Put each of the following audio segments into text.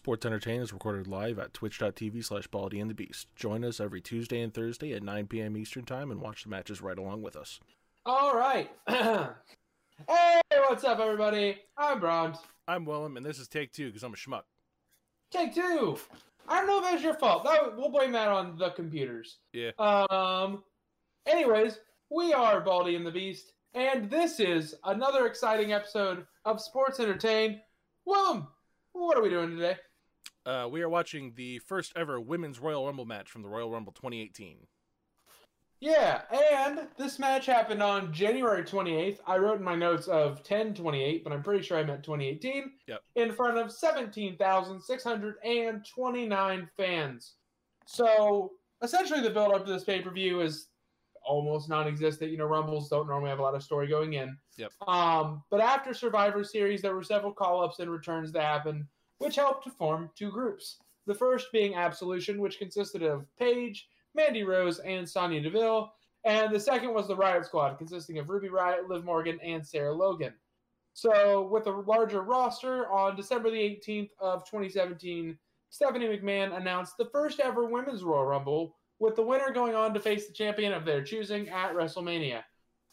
Sports Entertain is recorded live at twitch.tv slash Baldy and the Beast. Join us every Tuesday and Thursday at 9 p.m. Eastern Time and watch the matches right along with us. All right. hey, what's up, everybody? I'm Bront. I'm Willem, and this is Take Two because I'm a schmuck. Take two. I don't know if that's your fault. That, we'll blame that on the computers. Yeah. Um. Anyways, we are Baldy and the Beast, and this is another exciting episode of Sports Entertain. Willem, what are we doing today? Uh, we are watching the first ever Women's Royal Rumble match from the Royal Rumble 2018. Yeah, and this match happened on January 28th. I wrote in my notes of 1028, but I'm pretty sure I meant 2018. Yep. In front of 17,629 fans. So essentially, the build up to this pay per view is almost non existent. You know, Rumbles don't normally have a lot of story going in. Yep. Um, but after Survivor Series, there were several call ups and returns that happened, which helped to form two groups. The first being Absolution, which consisted of Paige, Mandy Rose, and Sonya Deville. And the second was the Riot Squad, consisting of Ruby Riot, Liv Morgan, and Sarah Logan. So, with a larger roster, on December the 18th of 2017, Stephanie McMahon announced the first ever Women's Royal Rumble, with the winner going on to face the champion of their choosing at WrestleMania.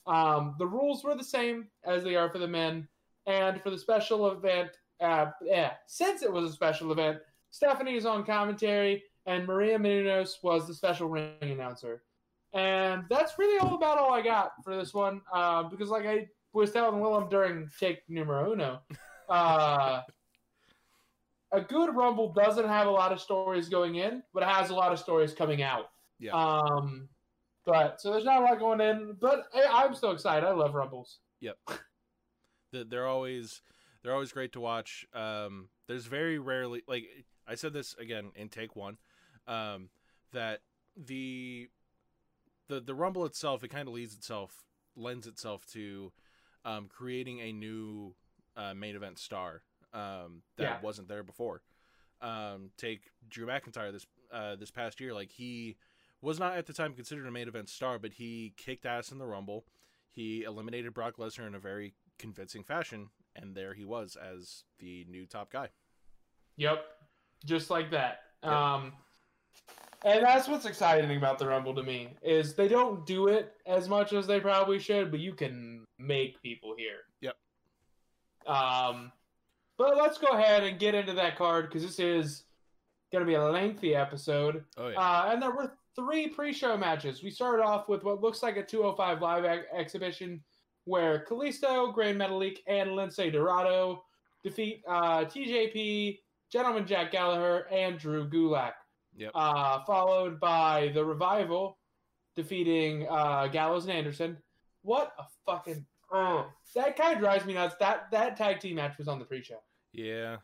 Um, the rules were the same as they are for the men, and for the special event, uh, yeah, since it was a special event, Stephanie is on commentary, and Maria Menounos was the special ring announcer. And that's really all about all I got for this one, uh, because like I was telling Willem during take numero uno, uh, a good Rumble doesn't have a lot of stories going in, but it has a lot of stories coming out. Yeah. Um, but so there's not a lot going in, but I, I'm still excited. I love Rumbles. Yep. The- they're always they're always great to watch. Um, there's very rarely like I said this again in take one, um, that the the the rumble itself it kind of leads itself lends itself to um, creating a new uh, main event star um, that Yeah. wasn't there before. Um, take Drew McIntyre this uh, this past year, like he was not at the time considered a main event star, but he kicked ass in the Rumble. He eliminated Brock Lesnar in a very convincing fashion, and there he was as the new top guy. Yep, just like that. Um, and that's what's exciting about the Rumble to me is they don't do it as much as they probably should, but you can make people here. Yep. Um, but let's go ahead and get into that card because this is going to be a lengthy episode. Oh yeah, Uh, and there were three pre-show matches. We started off with what looks like a 205 live ex- exhibition where Kalisto, Grand Metalik, and Lince Dorado defeat uh, TJP, Gentleman Jack Gallagher, and Drew Gulak. Yep. Uh, followed by the Revival defeating uh, Gallows and Anderson. What a fucking uh, that kind of drives me nuts. That that tag team match was on the pre-show. yeah,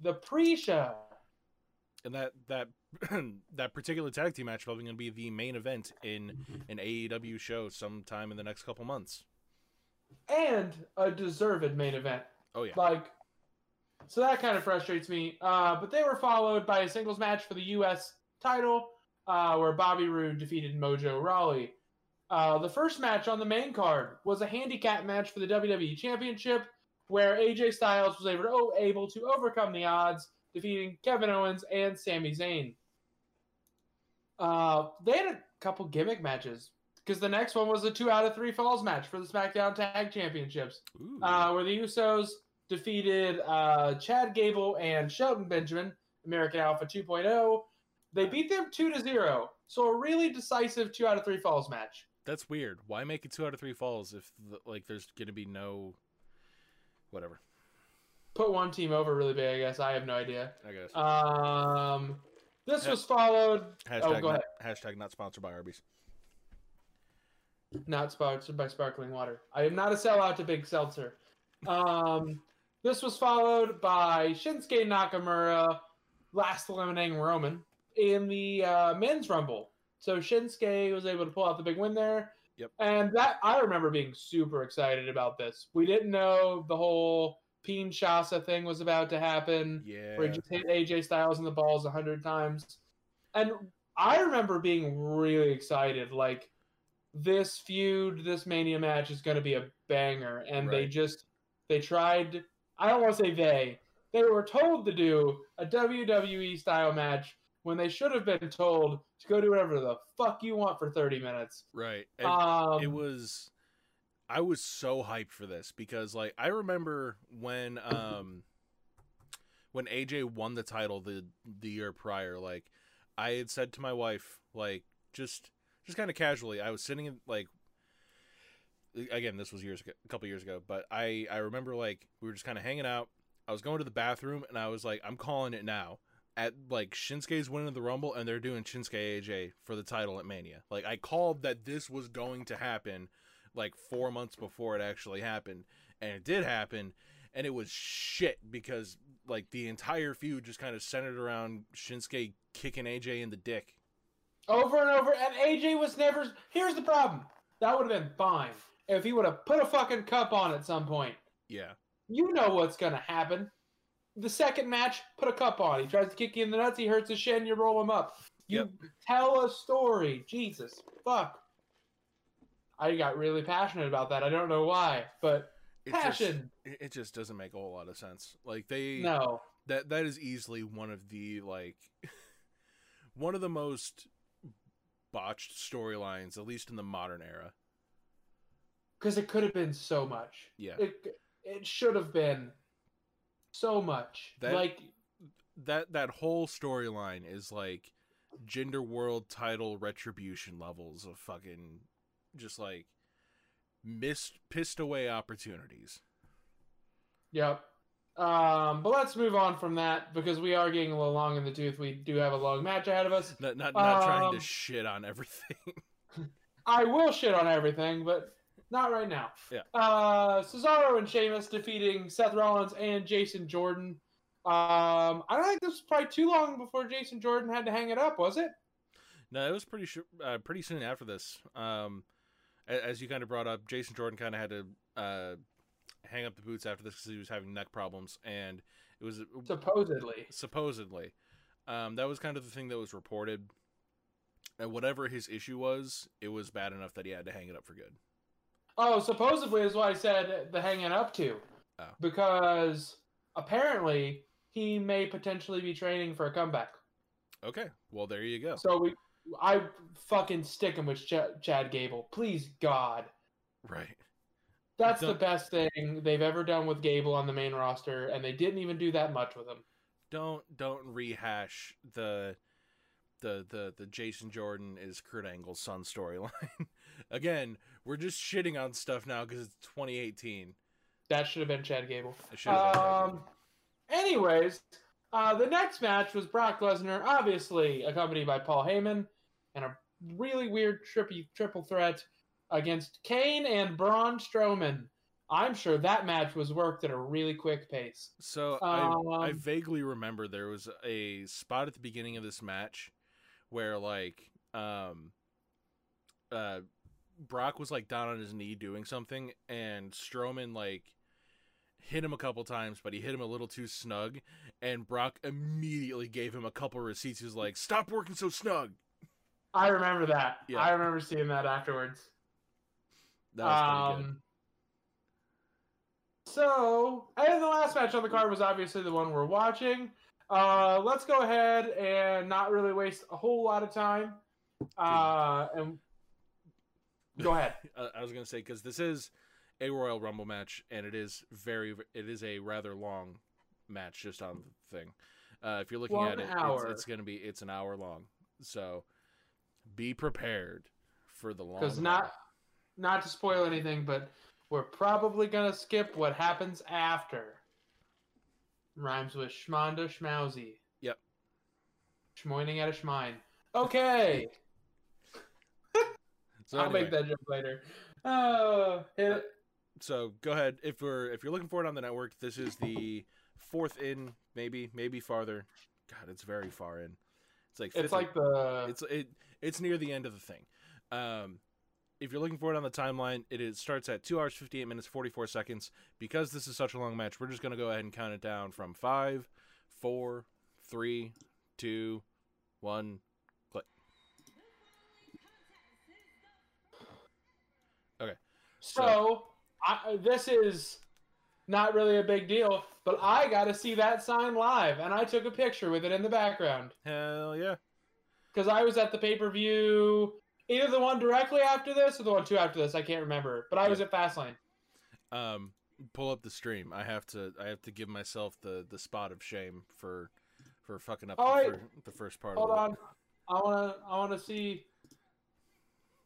The pre-show. and that that that particular tag team match probably going to be the main event in an AEW show sometime in the next couple months. And a deserved main event. Oh yeah, Like, so that kind of frustrates me. Uh, but they were followed by a singles match for the U.S. title, uh, where Bobby Roode defeated Mojo Rawley. Uh, the first match on the main card was a handicap match for the WWE Championship, where AJ Styles was able to, able to overcome the odds, defeating Kevin Owens and Sami Zayn. Uh, they had a couple gimmick matches because the next one was a two out of three falls match for the SmackDown Tag Championships uh, where the Usos defeated uh, Chad Gable and Shelton Benjamin, American Alpha 2.0. They beat them 2 to 0. So a really decisive 2 out of 3 falls match. That's weird. Why make it two out of three falls if the, like there's going to be no whatever? Put one team over really big, I guess. I have no idea. I guess. Um, this was followed. hashtag oh, go not, ahead. hashtag not sponsored by Arby's. Not sponsored by Sparkling Water. I am not a sellout to Big Seltzer. Um, this was followed by Shinsuke Nakamura last eliminating Roman in the uh, men's rumble. So Shinsuke was able to pull out the big win there. Yep. And that I remember being super excited about this. We didn't know the whole Peen Shasa thing was about to happen. Yeah. Where he just hit AJ Styles in the balls a hundred times. And I remember being really excited. Like this feud, this Mania match is going to be a banger. And they just they tried. I don't want to say they. they were told to do a WWE style match when they should have been told to go do whatever the fuck you want for 30 minutes. Right. Um, it was I was so hyped for this because like I remember when um when AJ won the title the the year prior like I had said to my wife like just just kind of casually I was sitting in like again this was years ago, a couple years ago but I I remember like we were just kind of hanging out I was going to the bathroom and I was like I'm calling it now at like Shinsuke's winning the Rumble and they're doing Shinsuke AJ for the title at Mania. Like I called that this was going to happen like 4 months before it actually happened and it did happen and it was shit because like the entire feud just kind of centered around Shinsuke kicking AJ in the dick. Over and over, and AJ was never. Here's the problem. That would have been fine if he would have put a fucking cup on at some point. Yeah. You know what's gonna happen. The second match, put a cup on. He tries to kick you in the nuts. He hurts his shin. You roll him up. You Yep. tell a story. Jesus, fuck. I got really passionate about that. I don't know why, but It just, passion. it it just doesn't make a whole lot of sense. Like they No, that that is easily one of the like one of the most botched storylines at least in the modern era. because it could have been so much. Yeah. It it should have been so much. That- like that that whole storyline is like gender world title retribution levels of fucking just like missed pissed away opportunities. Yep. Um, but let's move on from that because we are getting a little long in the tooth. We do have a long match ahead of us. Not not, not trying Um, to shit on everything. I will shit on everything, but not right now. Yeah. Uh, Cesaro and Sheamus defeating Seth Rollins and Jason Jordan. Um, I don't think this was probably too long before Jason Jordan had to hang it up, was it? no, it was pretty sure, uh, pretty soon after this. Um, as you kind of brought up, Jason Jordan kind of had to uh, hang up the boots after this because he was having neck problems, and it was Supposedly. supposedly um, that was kind of the thing that was reported. And whatever his issue was, it was bad enough that he had to hang it up for good. Oh, supposedly is what I said the hanging up to. Oh. Because apparently he may potentially be training for a comeback. Okay, well there you go. So we, I fucking stick him with Ch- Chad Gable. Please God. Right. That's the best thing they've ever done with Gable on the main roster, and they didn't even do that much with him. Don't don't rehash the the the the Jason Jordan is Kurt Angle's son storyline. Again, we're just shitting on stuff now because it's 2018. That should have been Chad Gable. It should have been Chad Um, Gable. anyways, uh, the next match was Brock Lesnar, obviously accompanied by Paul Heyman, and a really weird trippy triple threat against Kane and Braun Strowman. I'm sure that match was worked at a really quick pace. So I, I um, vaguely remember there was a spot at the beginning of this match where like um uh Brock was like down on his knee doing something and Strowman like hit him a couple times but he hit him a little too snug and Brock immediately gave him a couple receipts he was like stop working so snug I remember that. Yeah. I remember seeing that afterwards. That was pretty good Um, So, and the last match on the card was obviously the one we're watching. Uh, let's go ahead and not really waste a whole lot of time. Uh, and go ahead. I was gonna say because this is a Royal Rumble match, and it is very, it is a rather long match just on the thing. Uh, if you're looking One at it, hour. It's, it's gonna be it's an hour long, so be prepared for the long. Because not not to spoil anything, but we're probably gonna skip what happens after. Rhymes with schmonda schmouzy. Yep. Schmoining at a schmine. Okay. So I'll anyway, make that joke later. Oh, hit it. so go ahead if we're if you're looking for it on the network. This is the fourth in, maybe maybe farther. God, it's very far in. It's like It's like the it's it it's near the end of the thing. Um, if you're looking for it on the timeline, it is starts at two hours fifty eight minutes forty four seconds. Because this is such a long match, we're just gonna go ahead and count it down from five, four, three, two, one. Click. Okay. So, I, this is not really a big deal. but I got to see that sign live, and I took a picture with it in the background Hell yeah. because I was at the pay per view, either the one directly after this or the one two after this. I can't remember, but I was at Fastlane. Um, pull up the stream. I have to. I have to give myself the the spot of shame for for fucking up Oh, the, wait. fir- the first part Hold of it. on, I wanna I wanna see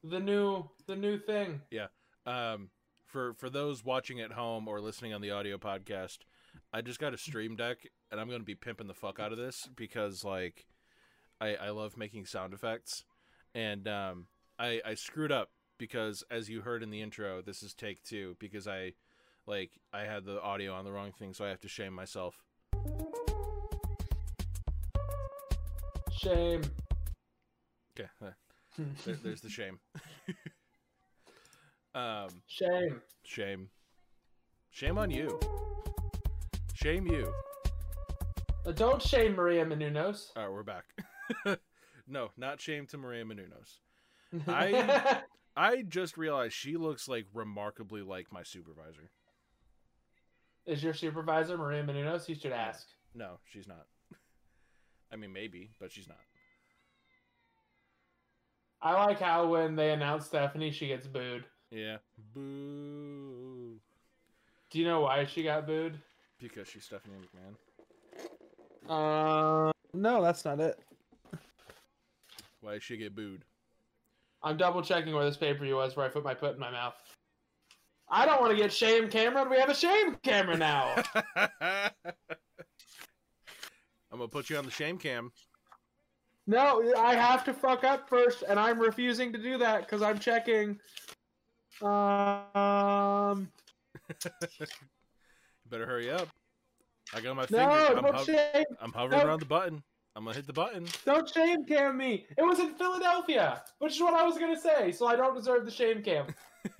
the new the new thing. Yeah. Um, for for those watching at home or listening on the audio podcast, I just got a stream deck and I'm gonna be pimping the fuck out of this because like, I I love making sound effects, and um, I I screwed up because as you heard in the intro, this is take two because I like I had the audio on the wrong thing, so I have to shame myself. Shame. Okay, there, there- there's the shame. um, Shame. shame, shame on you. Shame you. Uh, Don't shame Maria Menounos. All right, we're back. no, not shame to Maria Menounos. I- I just realized she looks like remarkably like my supervisor. Is your supervisor Maria Menounos? You should ask. No, she's not. I mean, maybe, but she's not. I like how when they announce Stephanie, she gets booed. Yeah. Boo. Do you know why she got booed? Because she's Stephanie McMahon. Uh, no, that's not it. Why she get booed? I'm double checking where this pay per view was where I put my foot in my mouth. I don't want to get shame camera. We have a shame camera now. I'm gonna put you on the shame cam. no, I have to fuck up first, and I'm refusing to do that because I'm checking. Um, better hurry up. I got my no, finger. I'm, don't hov- shame, I'm hovering no. around the button. I'm gonna hit the button. don't shame cam me. It was in Philadelphia, which is what I was gonna say. So I don't deserve the shame cam.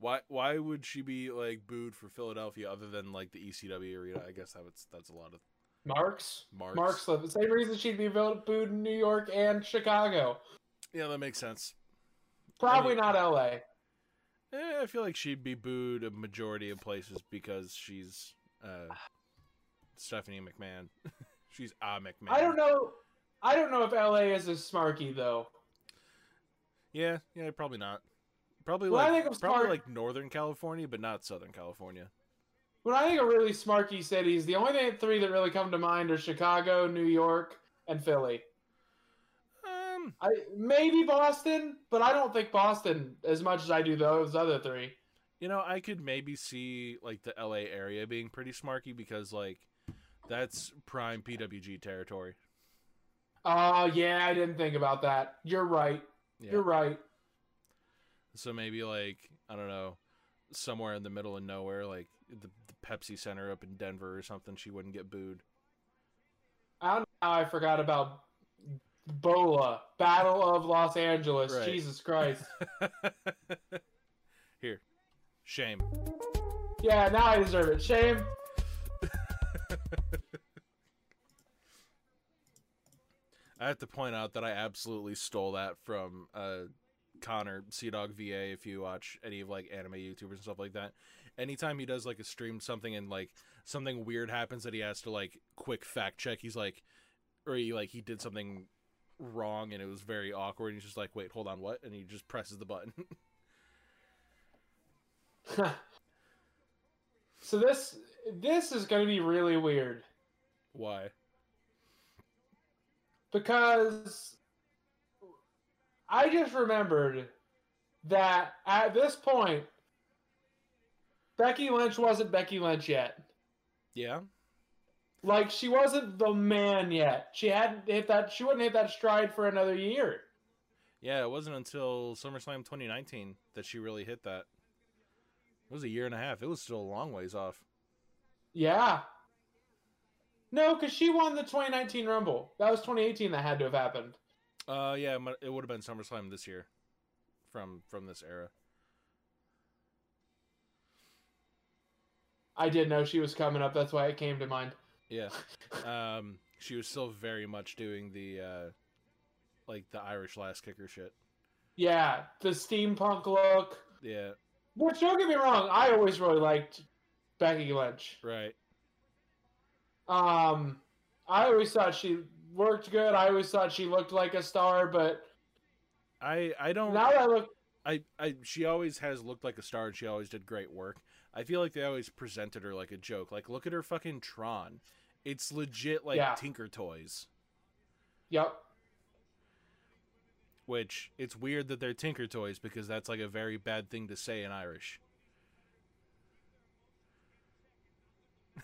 Why? Why would she be like booed for Philadelphia other than like the ECW arena? I guess that was that's a lot of Marks, marks. Marks, the same reason she'd be booed in New York and Chicago. Yeah, that makes sense. Probably mean- not L.A. Eh, I feel like she'd be booed a majority of places because she's uh, Stephanie McMahon. she's a McMahon. I don't know. I don't know if LA is as smarky though. Yeah, yeah, probably not. Probably I like probably smart- like Northern California, but not Southern California. When I think of really smarky cities, the only three that really come to mind are Chicago, New York, and Philly. Um, I maybe Boston, but I don't think Boston as much as I do those other three. you know, I could maybe see like the LA area being pretty smarky because like that's prime PWG territory. Oh yeah, I didn't think about that. You're right. Yeah. You're right. So maybe like I don't know, somewhere in the middle of nowhere, like the, the Pepsi Center up in Denver or something, she wouldn't get booed. I don't know how I forgot about Bola Battle of Los Angeles. Right. Jesus Christ. Here, shame. Yeah, now I deserve it. Shame. I have to point out that I absolutely stole that from uh, Connor CDawgVA. If you watch any of like anime YouTubers and stuff like that, anytime he does like a stream something and like something weird happens that he has to like quick fact check, he's like, or he like he did something wrong and it was very awkward. And he's just like, wait, hold on, what? And he just presses the button. so this this is going to be really weird Why? Because I just remembered that at this point Becky Lynch wasn't Becky Lynch yet. Yeah. Like she wasn't the man yet. She hadn't hit that she wouldn't hit that stride for another year. Yeah, it wasn't until SummerSlam 2019 that she really hit that. It was a year and a half. It was still a long ways off. Yeah. No, because she won the 2019 Rumble. That was 2018 that had to have happened. Uh, yeah, it would have been SummerSlam this year, from from this era. I did know she was coming up. That's why it came to mind. Yeah, um, she was still very much doing the, uh, like the Irish last kicker shit. Yeah, the steampunk look. Yeah, Which don't get me wrong, I always really liked Becky Lynch. Right. Um, I always thought she worked good. I always thought she looked like a star, but I I don't now that I look, I, I she always has looked like a star and she always did great work. I feel like they always presented her like a joke. Like look at her fucking Tron. It's legit like Yeah. Tinker Toys. yep. Which it's weird that they're Tinker Toys because that's like a very bad thing to say in Irish.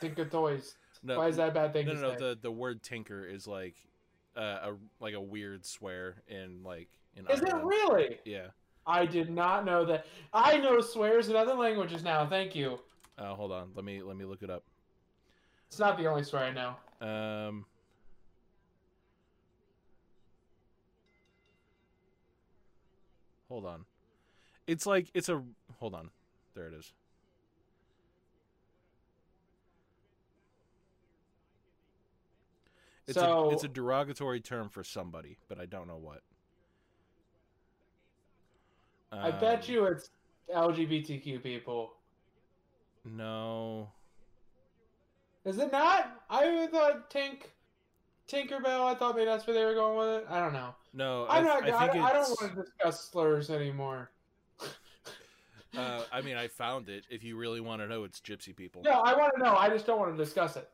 Tinker toys. No, Why is that a bad thing no, no, no. The the word tinker is like uh, a like a weird swear in like in Is it really? Yeah. I did not know that. I know swears in other languages now. Thank you. Uh, hold on. Let me let me look it up. It's not the only swear I know. Um. Hold on. It's like it's a hold on. There it is. It's So- a it's a derogatory term for somebody, but I don't know what. I bet Um, you it's LGBTQ people. No. Is it not? I thought Tink, Tinkerbell. I thought maybe that's where they were going with it. I don't know. No, I'm I, not. I I, I, don't want to discuss slurs anymore. Uh, I mean, I found it. If you really want to know, it's gypsy people. No, I want to know. I just don't want to discuss it.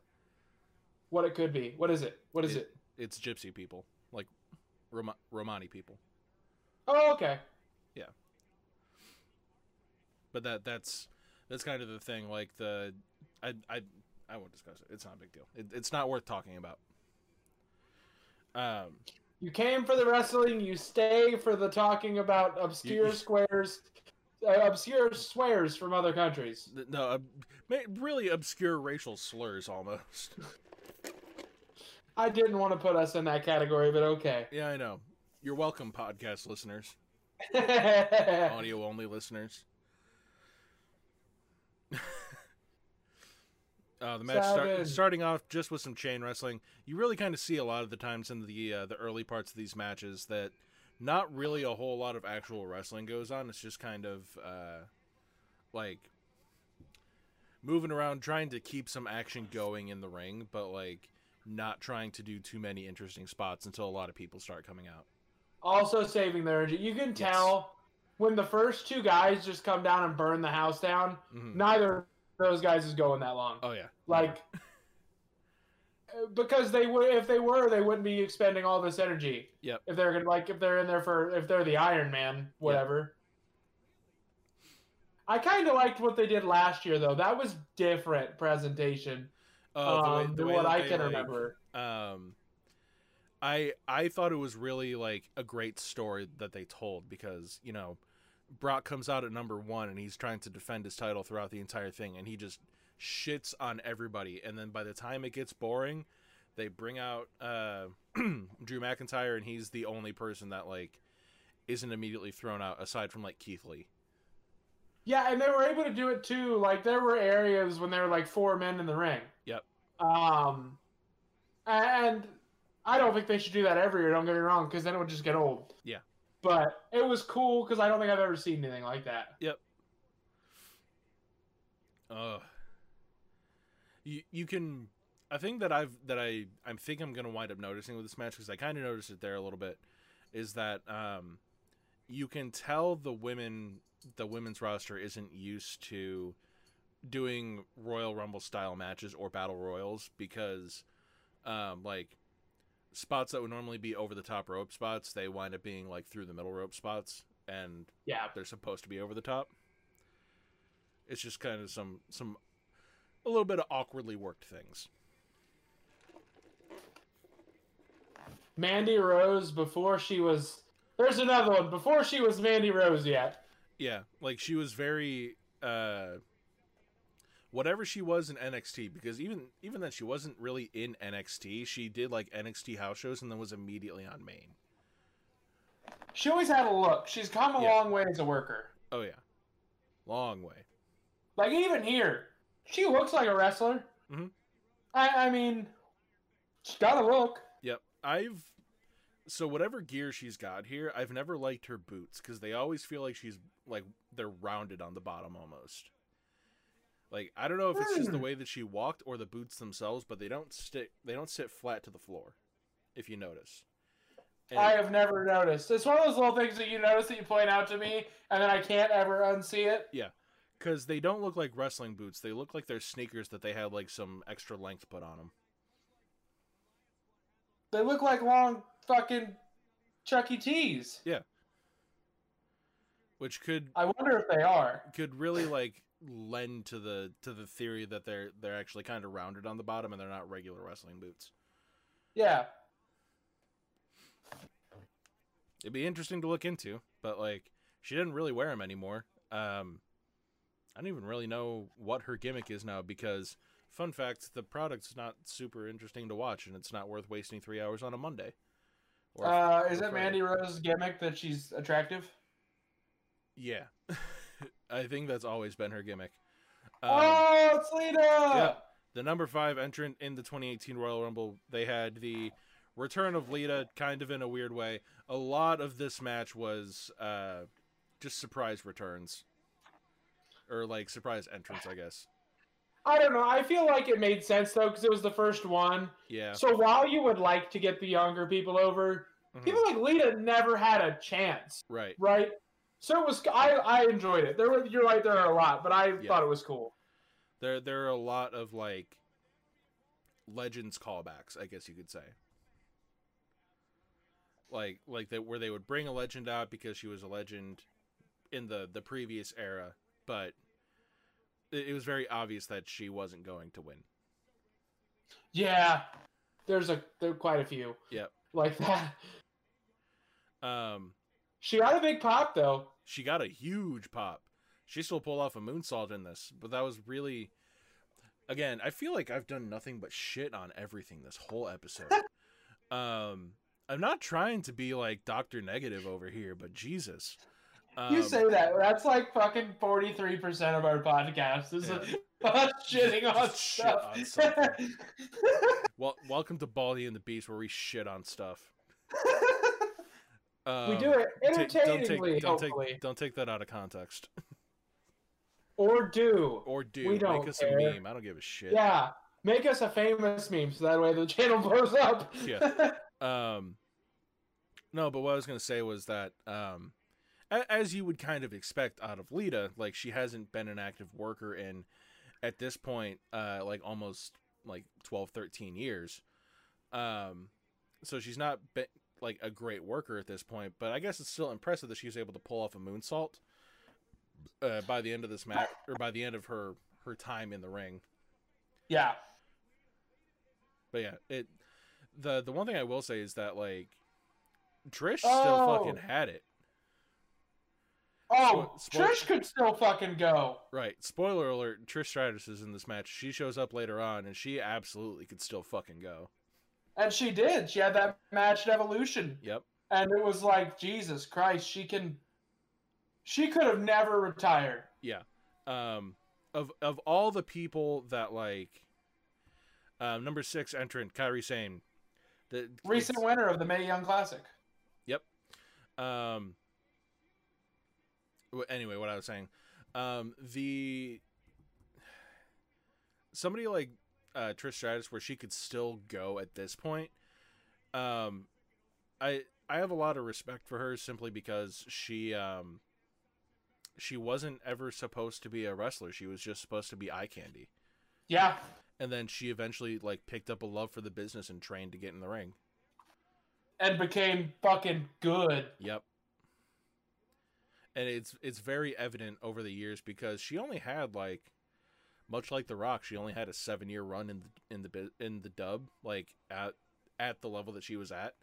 What it could be. What is it? What is it? It's gypsy people, like Roma- Romani people. Oh, okay. Yeah. But that that's that's kind of the thing. Like the, I I I won't discuss it. It's not a big deal. It, it's not worth talking about. Um, You came for the wrestling. You stay for the talking about obscure You- squares, uh, obscure swears from other countries. no, uh, really obscure racial slurs almost. I didn't want to put us in that category, but okay. yeah, I know. You're welcome, podcast listeners, audio only listeners. Uh, the match start, starting off just with some chain wrestling. You really kind of see a lot of the times in the uh, the early parts of these matches that not really a whole lot of actual wrestling goes on. It's just kind of uh, like moving around, trying to keep some action going in the ring, but like not trying to do too many interesting spots until a lot of people start coming out. also saving their energy. You can Yes. tell when the first two guys just come down and burn the house down. Mhm. Neither of those guys is going that long. Oh yeah, Like, because they would, if they were, they wouldn't be expending all this energy. Yep. If they're gonna like, if they're in there for, if they're the Iron Man, whatever. I kind of liked what they did last year, though. That was different presentation Oh, the way- um, the way what I they, can like, remember. um i i thought it was really like a great story that they told because you know brock comes out at number one and he's trying to defend his title throughout the entire thing and he just shits on everybody and then by the time it gets boring they bring out uh drew mcintyre and he's the only person that like isn't immediately thrown out aside from like keith lee Yeah, and they were able to do it too. Like there were areas when there were like four men in the ring. Um, and I don't think they should do that every year. Don't get me wrong, because then it would just get old. Yeah. But it was cool because I don't think I've ever seen anything like that. Yep. Uh you you can I think that I've that I I think I'm gonna wind up noticing with this match because I kind of noticed it there a little bit is that um you can tell the women the women's roster isn't used to doing Royal Rumble style matches or battle royals because um like spots that would normally be over the top rope spots they wind up being like through the middle rope spots and Yeah. they're supposed to be over the top. It's just kind of some some a little bit of awkwardly worked things. Mandy Rose before she was. There's another one before she was Mandy Rose yet. Yeah, like she was very uh whatever she was in NXT because even even then she wasn't really in NXT. She did like NXT house shows and then was immediately on main. She always had a look. She's come a Yeah. long way as a worker. Oh yeah. Long way. Like even here, she looks like a wrestler. Mm-hmm. I, I mean, she's got a look. Yep. I've so whatever gear she's got here, I've never liked her boots because they always feel like she's like they're rounded on the bottom almost. Like I don't know if it's just the Hmm. way that she walked or the boots themselves, but they don't stick. They don't sit flat to the floor. If you notice. And- I have never noticed. It's one of those little things that you notice that you point out to me, and then I can't ever unsee it. Yeah, because they don't look like wrestling boots. They look like they're sneakers that they had like some extra length put on them. They look like long fucking Chuck E. Cheese. which could I wonder if they are. could really like lend to the to the theory that they're they're actually kind of rounded on the bottom and they're not regular wrestling boots. Yeah. It'd be interesting to look into, but like she didn't really wear them anymore. Um, I don't even really know what her gimmick is now because, fun fact, the product's not super interesting to watch and it's not worth wasting three hours on a Monday. Or Uh, is it. Mandy Rose's gimmick that she's attractive? Yeah, I think that's always been her gimmick. Um, oh, it's Lita! yeah. the number five entrant in the 2018 Royal Rumble. They had the return of Lita, kind of in a weird way. A lot of this match was uh, just surprise returns, or like surprise entrance, I guess. I don't know. I feel like it made sense though because it was the first one. Yeah, So while you would like to get the younger people over, mhm, people like Lita never had a chance, right. right? So it was. I I enjoyed it. There were. You're right. There are a lot, but I Yeah. thought it was cool. There, there are a lot of like legends callbacks, I guess you could say. Like, like that where they would bring a legend out because she was a legend in the the previous era, but it, it was very obvious that she wasn't going to win. Yeah. There's a there are quite a few. Yep. Like that. Um, She got a big pop though. she got a huge pop. She still pulled off a moonsault in this, but that was really. Again, I feel like I've done nothing but shit on everything this whole episode. um, I'm not trying to be like Doctor Negative over here, but Jesus. Um, you say that. That's like fucking forty three percent of our podcast is us shitting on Just shit stuff. on well, welcome to Baldy and the Beast, where we shit on stuff. Um, we do it ta- don't entertainingly, take, don't take, don't take that out of context, or do. or do We make don't us care. a meme. I don't give a shit. Yeah, make us a famous meme so that way the channel blows up. Yeah. Um, no, but what I was gonna say was that um, a- as you would kind of expect out of Lita, like she hasn't been an active worker in at this point, uh, like almost like 12, 13 years. Um, so she's not been like a great worker at this point, but I guess it's still impressive that she was able to pull off a moonsault uh, by the end of this match or by the end of her her time in the ring. yeah, But yeah, it the the one thing I will say is that like Trish Oh. still fucking had it. Oh, Spo- Trish could still fucking go. Right. Spoiler alert, Trish Stratus is in this match. She shows up later on and she absolutely could still fucking go. And she did. She had that match at Evolution. Yep. And it was like, Jesus Christ, she can. She could have never retired. Yeah. Um of of all the people that like um number 6 entrant Kairi Sane the Recent winner of the Mae Young Classic. Yep. Um anyway what i was saying um the somebody like uh trish stratus where she could still go at this point um i i have a lot of respect for her simply because she um she wasn't ever supposed to be a wrestler she was just supposed to be eye candy Yeah. and then she eventually like picked up a love for the business and trained to get in the ring And became fucking good. Yep. And it's it's very evident over the years because she only had like much like The Rock, she only had a 7-year run in the in the in the dub like at at the level that she was at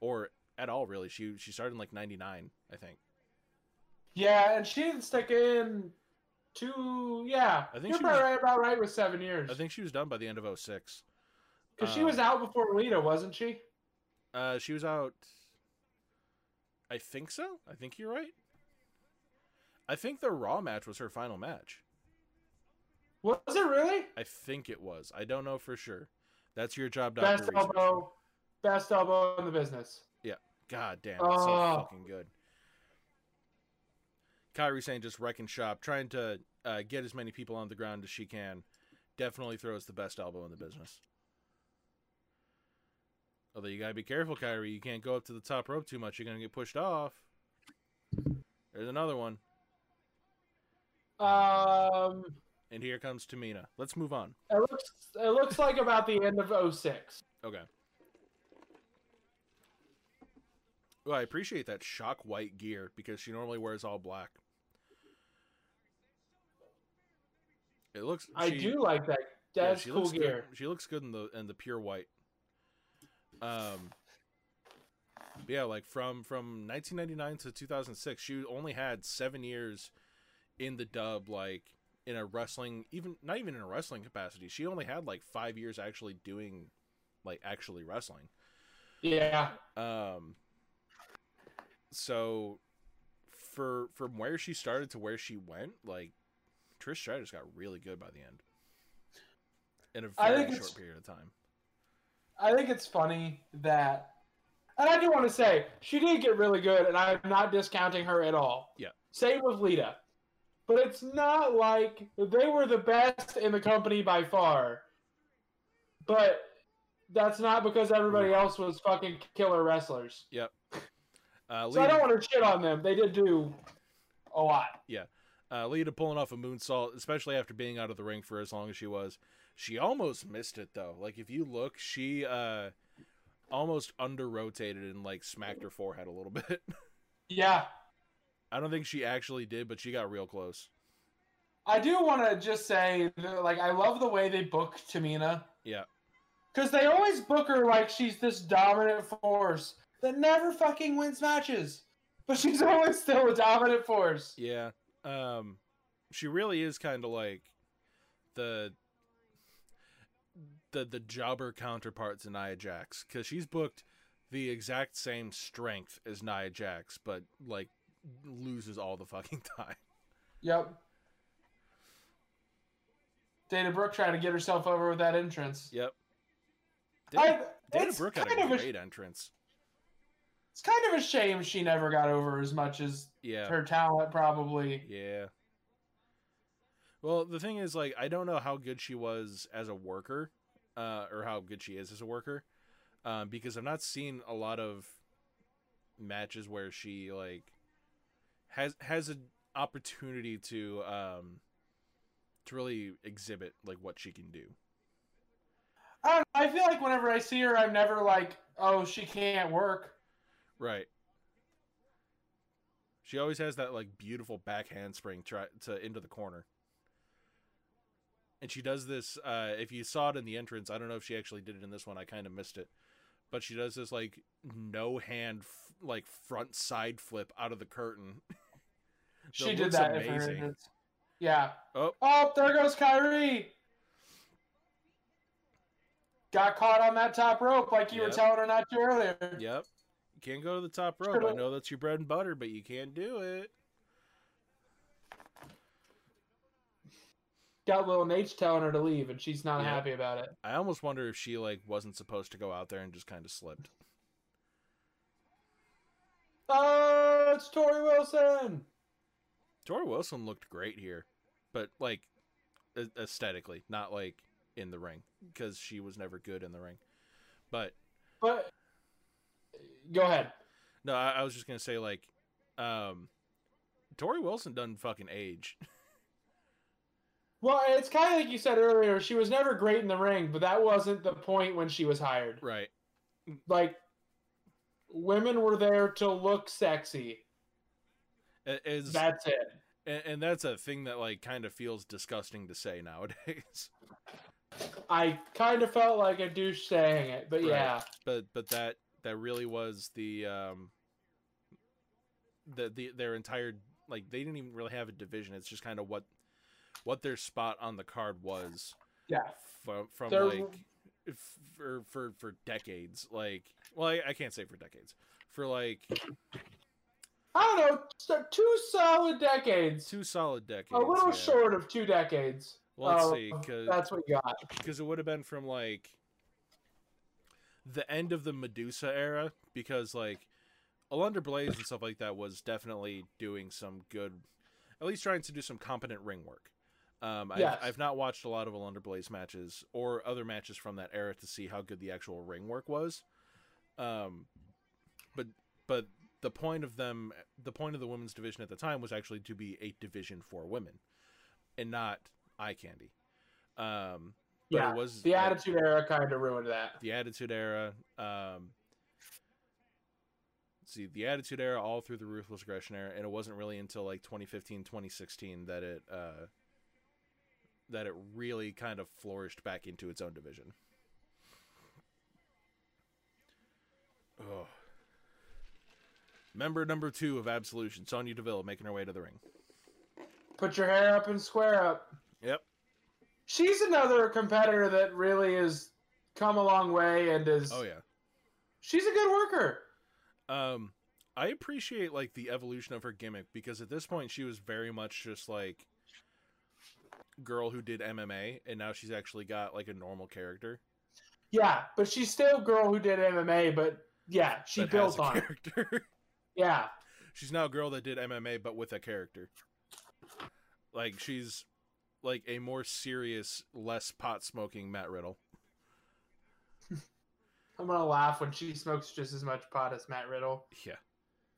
or at all really. She she started in like 99, I think. Yeah, and she didn't stick in two. Yeah, I think you're she probably was- right about right with seven years. I think she was done by the end of 06. because she um, was out before Lita, wasn't she? Uh she was out I think so. I think you're right. I think the Raw match was her final match. Was it really? I think it was. I don't know for sure. That's your job, Doctor. Best elbow, best elbow in the business. Yeah. God damn, it's so Oh. fucking good. Kairi Sane just wrecking shop, trying to uh, get as many people on the ground as she can. Definitely throws the best elbow in the business. Although you gotta be careful, Kairi. You can't go up to the top rope too much. You're gonna get pushed off. There's another one, Um, and here comes Tamina. Let's move on. it looks it looks like about the end of 06. Okay. Well, I appreciate that shock white gear because she normally wears all black. It looks. I do like that. yeah, That's she cool gear. Good. She looks good in the in the pure white. Um. Yeah, like from from 1999 to 2006, she only had seven years in the dub, like in a wrestling, even not even in a wrestling capacity. She only had like five years actually doing, like actually wrestling. Yeah. Um. So, for from where she started to where she went, like Trish Stratus got really good by the end. In a very short period of time. I think it's funny that, and I do want to say she did get really good, and I'm not discounting her at all. Yeah. Same with Lita, but it's not like they were the best in the company by far. But that's not because everybody else was fucking killer wrestlers. Uh, So I don't want to shit on them. They did do a lot. Yeah. Uh, Lita pulling off a moonsault, especially after being out of the ring for as long as she was. She almost missed it though. Like if you look, she uh, almost under rotated and like smacked her forehead a little bit. Yeah. I don't think she actually did, but she got real close. I do want to just say, like, I love the way they book Tamina. Yeah. Because they always book her like she's this dominant force that never fucking wins matches. But she's always still a dominant force. Yeah. Um she really is kind of like the the the jobber counterparts in Nia Jax cuz she's booked the exact same strength as Nia Jax but like loses all the fucking time. Yep. Dana Brooke trying to get herself over with that entrance. Yep. I, Dana, Dana Brooke had a of a, great entrance. it's kind of a shame she never got over as much as Yeah. her talent probably. Yeah. Well, the thing is, like, I don't know how good she was as a worker, uh, or how good she is as a worker, um, because I've not seen a lot of matches where she like has has an opportunity to um to really exhibit like what she can do. I don't know, I feel like whenever I see her, I'm never like, oh, she can't work. Right. She always has that like beautiful back handspring try to into the corner. And she does this uh if you saw it in the entrance, I don't know if she actually did it in this one. I kind of missed it. But she does this like no hand like front side flip out of the curtain. She did that. amazing. Yeah. Oh. Oh, there goes Kairi. Got caught on that top rope like you were telling her not to earlier. Yep. You can't go to the top rope. I know that's your bread and butter, but you can't do it. Got little Nate telling her to leave, and she's not Yep. happy about it. I almost wonder if she like wasn't supposed to go out there and just kind of slipped. Oh, it's Torrie Wilson. Torrie Wilson looked great here, but like a- aesthetically, not like in the ring because she was never good in the ring. But But go ahead. no, I, I was just gonna say like, um, Torrie Wilson doesn't fucking age. Well, it's kind of like you said earlier. She was never great in the ring, but that wasn't the point when she was hired. right. Like, women were there to look sexy. Is That's it. and, and that's a thing that like kind of feels disgusting to say nowadays. I kind of felt like a douche saying it, but Right. yeah. but but that that really was the um the the their entire like they didn't even really have a division. It's just kind of what what their spot on the card was Yeah. from from They're- like for for for decades. Like well, I, I can't say for decades. For like I don't know, so two solid decades. two solid decades. a little yeah. short of two decades. Well, let's Uh, see, because That's what you got. because it would have been from like the end of the Medusa era because like Alundra Blaze and stuff like that was definitely doing some good at least trying to do some competent ring work. Um, Yes. I've, I've not watched a lot of Alundra Blaze matches or other matches from that era to see how good the actual ring work was. Um, but but the point of them, the point of the women's division at the time was actually to be a division for women, and not eye candy. Um, but yeah, it was the Attitude Era kind of ruined that. the Attitude Era. Um, see the Attitude Era all through the Ruthless Aggression Era, and it wasn't really until like 2015, 2016 that it uh, that it really kind of flourished back into its own division. Oh. Member number two of Absolution, Sonya Deville, making her way to the ring. Put your hair up and square up. Yep. She's another competitor that really has come a long way and is. Oh yeah. She's a good worker. Um, I appreciate like the evolution of her gimmick because at this point she was very much just like girl who did MMA, and now she's actually got like a normal character. Yeah, but she's still a girl who did MMA, but yeah, she built on it. character. Yeah. she's now a girl that did MMA but with a character. Like she's like a more serious, less pot smoking Matt Riddle. I'm gonna laugh when she smokes just as much pot as Matt Riddle. Yeah,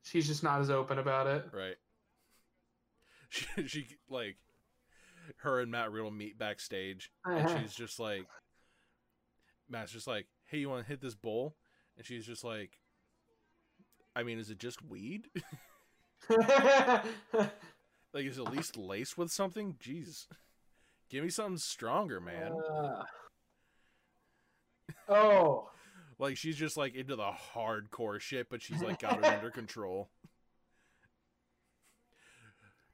She's just not as open about it. right. She, she like her and Matt Riddle meet backstage, and uh-huh. she's just like, Matt's just like, "Hey, you want to hit this bowl?" And she's just like, "I mean, is it just weed? like, is it at least laced with something? Jeez, give me something stronger, man." Uh, oh, Like she's just like into the hardcore shit, but she's like got it under control.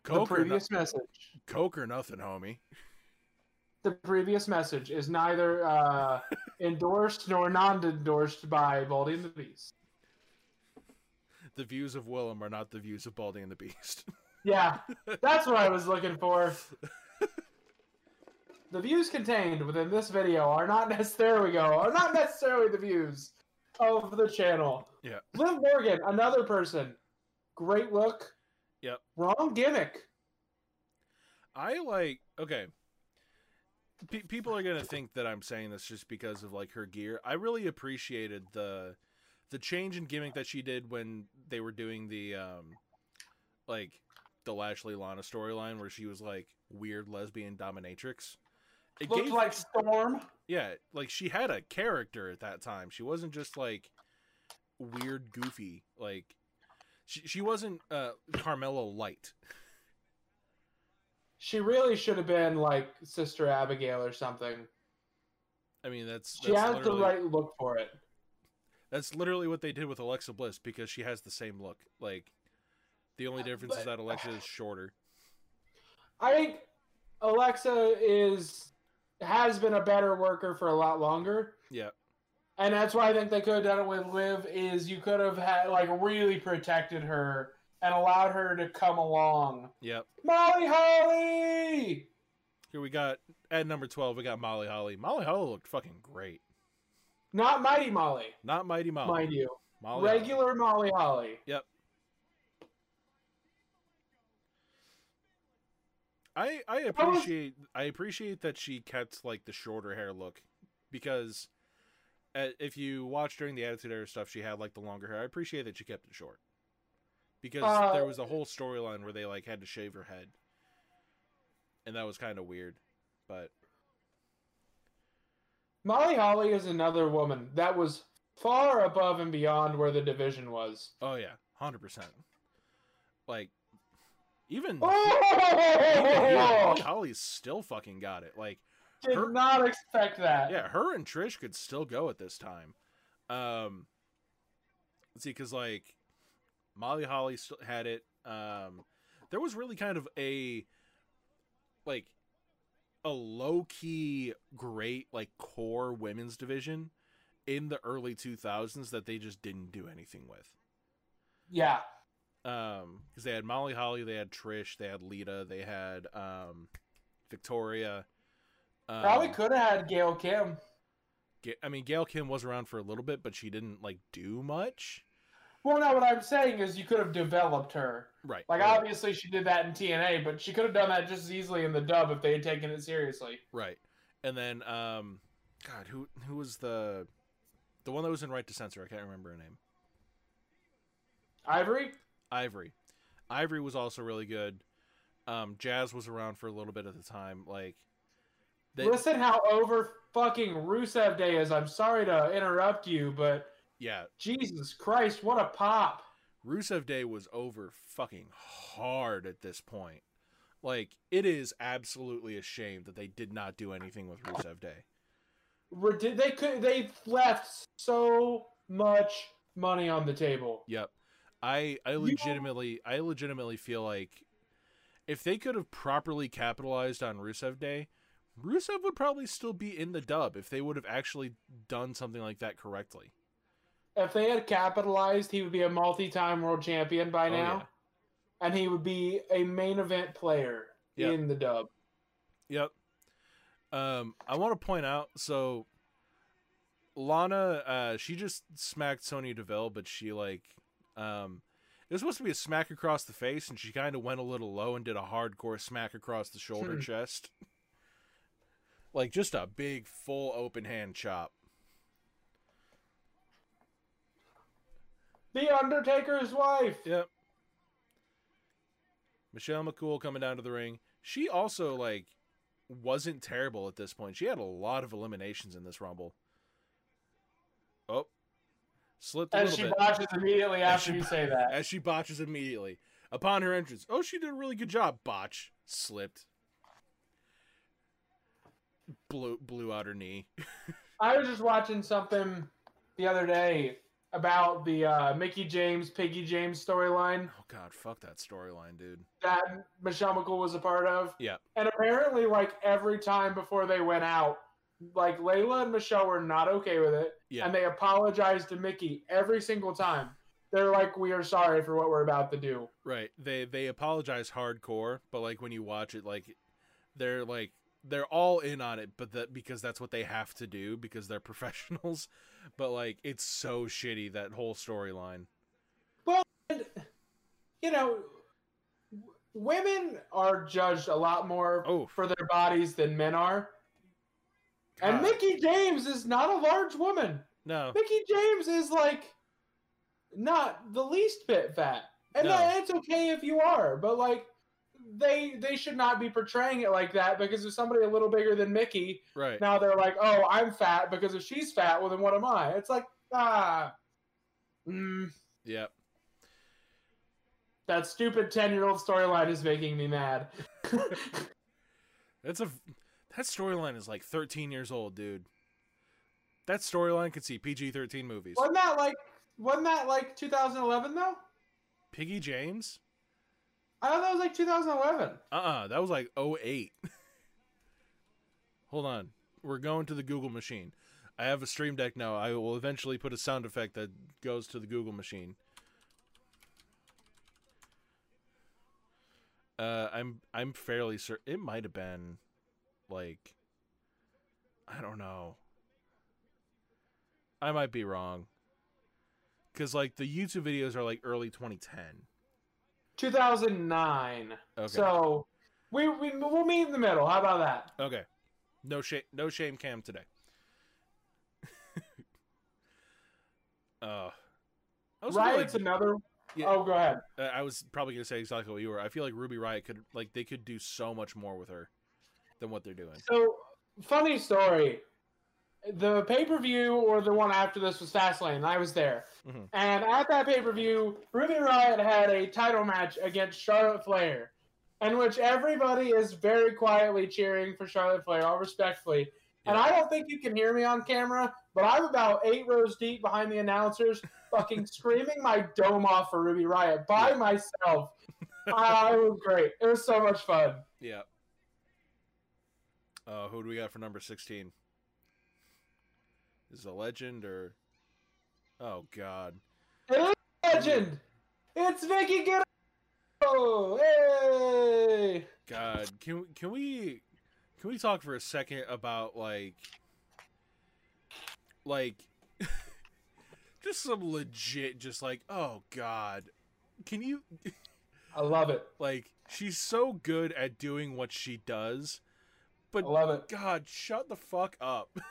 the Coke or, no- message. Coke or nothing, homie. The previous message is neither uh, endorsed nor non-endorsed by Baldy and the Beast. The views of Willem are not the views of Baldy and the Beast. Yeah, that's what I was looking for. The views contained within this video are not necessarily go are not necessarily the views of the channel. Yeah. Liv Morgan, another person, great look. Yep. Wrong gimmick. I like okay. Pe- people are gonna think that I'm saying this just because of like her gear. I really appreciated the the change in gimmick that she did when they were doing the um like the Lashley Lana storyline where she was like weird lesbian dominatrix. It Looked gave- like Storm. yeah, like she had a character at that time. She wasn't just like weird, goofy. Like she she wasn't uh Carmella light. She really should have been like Sister Abigail or something. I mean, that's She has the right look for it. That's literally what they did with Alexa Bliss because she has the same look. Like the only uh, difference is that Alexa is shorter. I think Alexa is has been a better worker for a lot longer. Yeah. And that's why I think they could have done it with Liv is you could have had like really protected her and allowed her to come along. Yep. Molly Holly! Here we got at number twelve. We got Molly Holly. Molly Holly looked fucking great. Not Mighty Molly, Not Mighty Molly. mind you. Molly Holly. Regular Molly Holly. Yep. I I appreciate I appreciate that she kept like the shorter hair look because uh, if you watch during the Attitude Era stuff, she had like the longer hair. I appreciate that she kept it short because Uh, there was a whole storyline where they like had to shave her head, and that was kind of weird. But Molly Holly is another woman that was far above and beyond where the division was. oh yeah, hundred percent. Like even, Oh! Molly Holly's still fucking got it. Like Did Her- not expect that. yeah, her and Trish could still go at this time. Um, see, because like Molly Holly still had it. Um, there was really kind of a like a low key great like core women's division in the early 2000s that they just didn't do anything with. Yeah. Um, because they had Molly Holly, they had Trish, they had Lita, they had um Victoria. Um, Probably could have had Gail Kim. I mean, Gail Kim was around for a little bit, but she didn't like do much. Well, no, what I'm saying is you could have developed her. Right. Like, right, obviously, she did that in TNA, but she could have done that just as easily in the dub if they had taken it seriously. right. And then, um, God, who who was the the one that was in Right to Censor? I can't remember her name. Ivory? Ivory. Ivory was also really good. Um, Jazz was around for a little bit at the time. Like, they, Listen how over fucking Rusev Day is. I'm sorry to interrupt you, but yeah, Jesus Christ, what a pop. Rusev Day was over fucking hard at this point. Like, it is absolutely a shame that they did not do anything with Rusev Day. They could they left so much money on the table. Yep. I I legitimately I legitimately feel like if they could have properly capitalized on Rusev Day, Rusev would probably still be in the dub if they would have actually done something like that correctly. If they had capitalized, he would be a multi-time world champion by Oh, now, and he would be a main event player Yep. in the dub. Yep. Um, I want to point out so Lana, uh, she just smacked Sonya Deville, but she like, um, it was supposed to be a smack across the face, and she kind of went a little low and did a hardcore smack across the shoulder Hmm. chest, like just a big full open hand chop. The Undertaker's wife. Yep. Michelle McCool coming down to the ring. She also like wasn't terrible at this point. She had a lot of eliminations in this rumble. Oh, slipped a And little she bit watches immediately As after she- you say that. as she botches immediately upon her entrance. Oh, she did a really good job. Botch slipped. Blew blew out her knee. I was just watching something the other day about the uh, Mickie James, Piggy James storyline Oh God, fuck that storyline, dude. that Michelle McCool was a part of. Yeah. And apparently, like every time before they went out, like Layla and Michelle were not okay with it, Yeah. and they apologized to Mickie every single time. They're like, "We are sorry for what we're about to do." Right. They they apologize hardcore, but like when you watch it, like they're like they're all in on it, but that because that's what they have to do because they're professionals. But like it's so shitty that whole storyline. And, you know, w- women are judged a lot more Oh, for their bodies than men are. And Mickie James is not a large woman. no, Mickie James is like not the least bit fat. And No. that, it's okay if you are, but like they they should not be portraying it like that because if somebody a little bigger than Mickie, right. now they're like, "Oh, I'm fat because if she's fat, well then what am I?" It's like, ah. Mm, Yep. that stupid 10-year-old storyline is making me mad. That's a that storyline is like 13 years old, dude. That storyline could see PG-13 movies. wasn't that like wasn't that like 2011 though? Piggy James? I thought that was like 2011. Uh-uh, that was like 08. Hold on. We're going to the Google machine. I have a stream deck now. I will eventually put a sound effect that goes to the Google machine. Uh, I'm I'm fairly certain it might have been like I don't know. I might be wrong. Cuz like the YouTube videos are like early 2010. 2009. Okay. So we, we we'll meet in the middle. How about that? Okay. No shame no shame cam today. uh I was Riot's like, another. Yeah. Oh, go ahead. uh, I was probably going to say exactly what you were. I feel like Ruby Riot could like they could do so much more with her than what they're doing. So funny story. The pay per view or the one after this was Fastlane. I was there, Mhm. and at that pay per view, Ruby Riot had a title match against Charlotte Flair, in which everybody is very quietly cheering for Charlotte Flair, all respectfully. And I don't think you can hear me on camera, but I'm about eight rows deep behind the announcers, fucking screaming my dome off for Ruby Riot by Yeah. myself. Ah, it was great. It was so much fun. Yeah. Uh, who do we got for number 16? Is it a legend or Oh god. It is legend. It's Vickie Guerrero. Hey. God, can we- can we can we talk for a second about like like just just some legit, just like, oh god, can you I love it. like? She's so good at doing what she does, but I love it. God, shut the fuck up.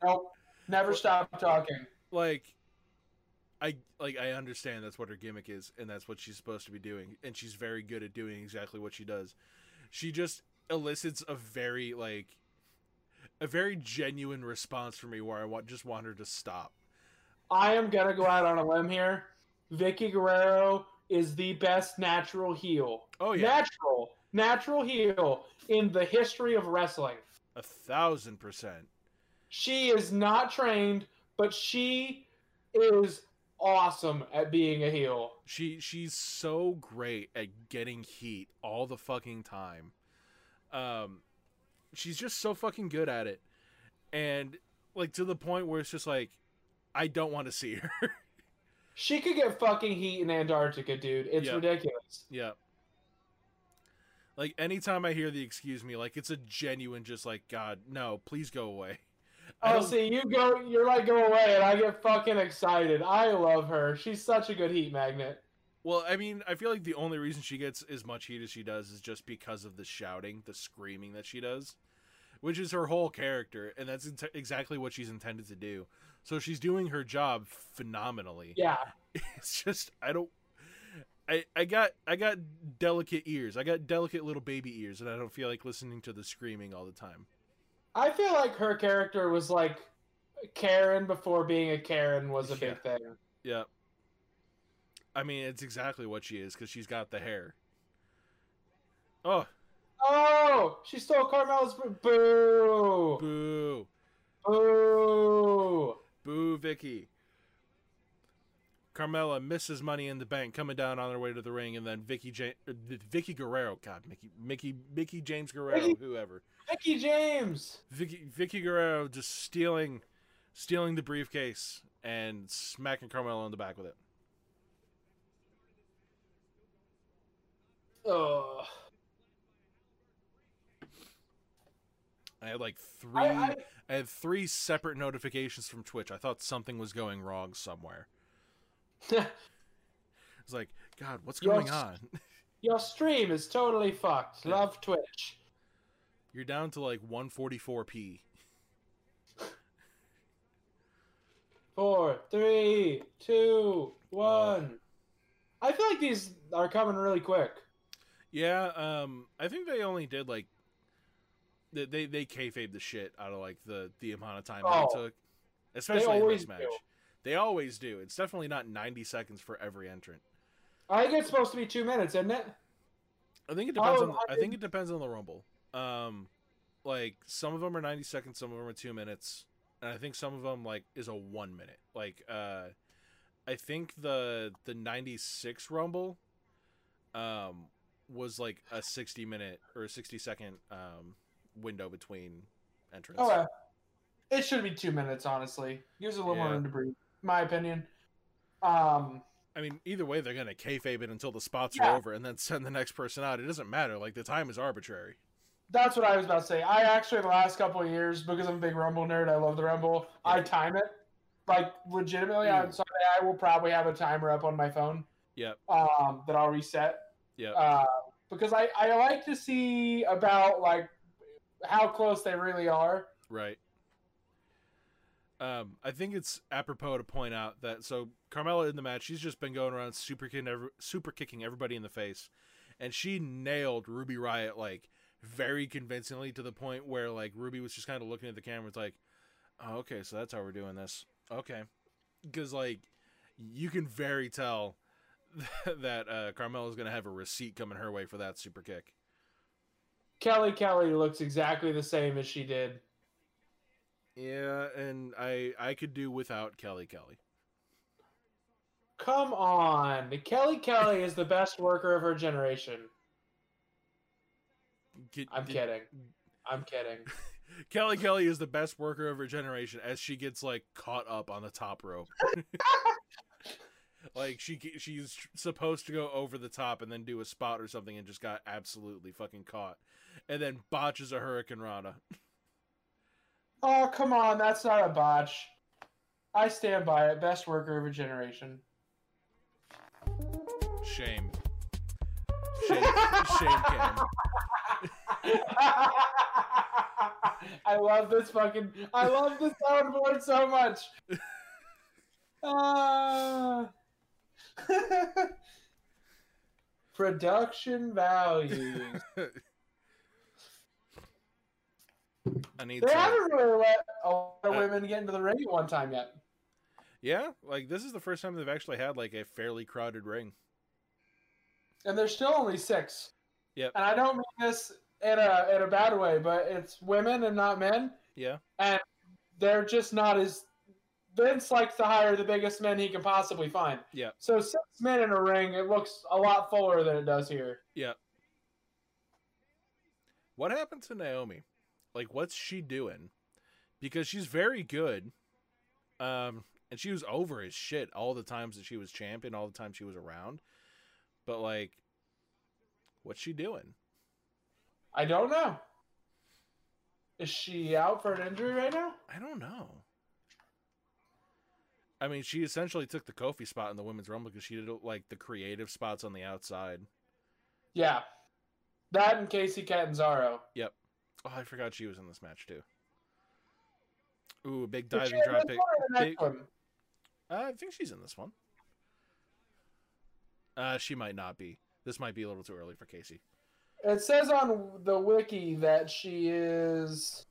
Nope. Never stop talking. like, I like I understand that's what her gimmick is, and that's what she's supposed to be doing, and she's very good at doing exactly what she does. She just elicits a very like a very genuine response from me where I want just want her to stop. I am gonna go out on a limb here. Vickie Guerrero is the best natural heel. Oh yeah, Natural, natural heel in the history of wrestling. a thousand percent. She is not trained, but she is awesome at being a heel. She she's so great at getting heat all the fucking time. Um she's just so fucking good at it. And like to the point where it's just like I don't want to see her. She could get fucking heat in Antarctica, dude. It's Yeah. ridiculous. yeah. Like anytime I hear the excuse me, like it's a genuine just like god, no, please go away. Oh, see, you go, you're like, go away, and I get fucking excited. I love her. She's such a good heat magnet. Well, I mean, I feel like the only reason she gets as much heat as she does is just because of the shouting, the screaming that she does, which is her whole character, and that's int- exactly what she's intended to do. So she's doing her job phenomenally. Yeah. It's just I don't. I, I got I got delicate ears. I got delicate little baby ears, and I don't feel like listening to the screaming all the time. I feel like her character was like Karen before being a Karen was a big thing. Yeah. I mean, it's exactly what she is because she's got the hair. Oh, Oh, she stole Carmel's boo. Boo. boo. Boo. Boo, Vickie. Carmella misses Money in the Bank, coming down on her way to the ring, and then Vickie ja- uh, Vickie Guerrero, God, Mickie, Mickie, Mickie James Guerrero, Vickie- whoever, Vickie James. Vickie, Vickie Guerrero just stealing, stealing the briefcase and smacking Carmella on the back with it. Ugh. I had like three, I, I, I, had three separate notifications from Twitch. I thought something was going wrong somewhere. It's like, God, what's Yes. going on? your stream is totally fucked. Yeah. Love Twitch. You're down to like 144p. Four, three, two, one. I feel like these are coming really quick. Yeah, um, I think they only did like they they, they kayfabe the shit out of like the the amount of time Oh. they took, especially in this match. do. They always do. It's definitely not 90 seconds for every entrant. I think it's supposed to be two minutes, isn't it? I think it depends Oh, on. I I think it depends on the rumble. Um, like some of them are 90 seconds, some of them are two minutes, and I think some of them like is a one minute. Like uh, I think the the 96 rumble, um, was like a 60 minute or a 60 second um window between entrants. Okay. It should be two minutes, honestly. Gives a little more room to breathe, my opinion. Um, I mean, either way, they're gonna kayfabe it until the spots Yeah. are over, and then send the next person out. It doesn't matter. Like the time is arbitrary. that's what I was about to say. I actually, the last couple of years, because I'm a big Rumble nerd, I love the Rumble. I time it. Like, legitimately, on Mm. Sunday, I will probably have a timer up on my phone Yep. um, that I'll reset. Yeah. Uh, because I, I like to see about, like, how close they really are. Right. Um, I think it's apropos to point out that so Carmella in the match, she's just been going around super kicking, every, super kicking everybody in the face, and she nailed Ruby Riot like very convincingly to the point where like Ruby was just kind of looking at the camera, it's like, oh, okay, so that's how we're doing this, okay, because like you can very tell that uh, Carmella's gonna have a receipt coming her way for that super kick. Kelly Kelly looks exactly the same as she did. Yeah, and I I could do without Kelly Kelly. Come on. Kelly Kelly is the best worker of her generation. Get- I'm kidding. I'm kidding. Kelly Kelly is the best worker of her generation as she gets like caught up on the top rope. like she she's supposed to go over the top and then do a spot or something and just got absolutely fucking caught. And then botches a hurricanrana. Oh, come on. That's not a botch. I stand by it. Best worker of a generation. Shame. Shame, shame. I love this fucking. I love this soundboard so much. Uh, production value. I need They to. haven't really let a lot of Uh, women get into the ring at one time yet. Yeah, like this is the first time they've actually had like a fairly crowded ring. and there's still only six. Yep. And I don't mean this in a in a bad way, but it's women and not men. Yeah. And they're just not as Vince likes to hire the biggest men he can possibly find. Yeah. So six men in a ring, it looks a lot fuller than it does here. Yeah. What happened to Naomi? Like, what's she doing? Because she's very good. Um, and she was over as shit all the times that she was champion, all the time she was around. But like, what's she doing? I don't know. Is she out for an injury right now? I don't know. I mean, she essentially took the Kofi spot in the women's rumble because she did like the creative spots on the outside. Yeah. That and Kacy Catanzaro. Oh, I forgot she was in this match too. Ooh, big diving in drop this kick. one or the next big- Uh, I think she's in this one. Uh, she might not be. This might be a little too early for Kacy. It says on the wiki that she is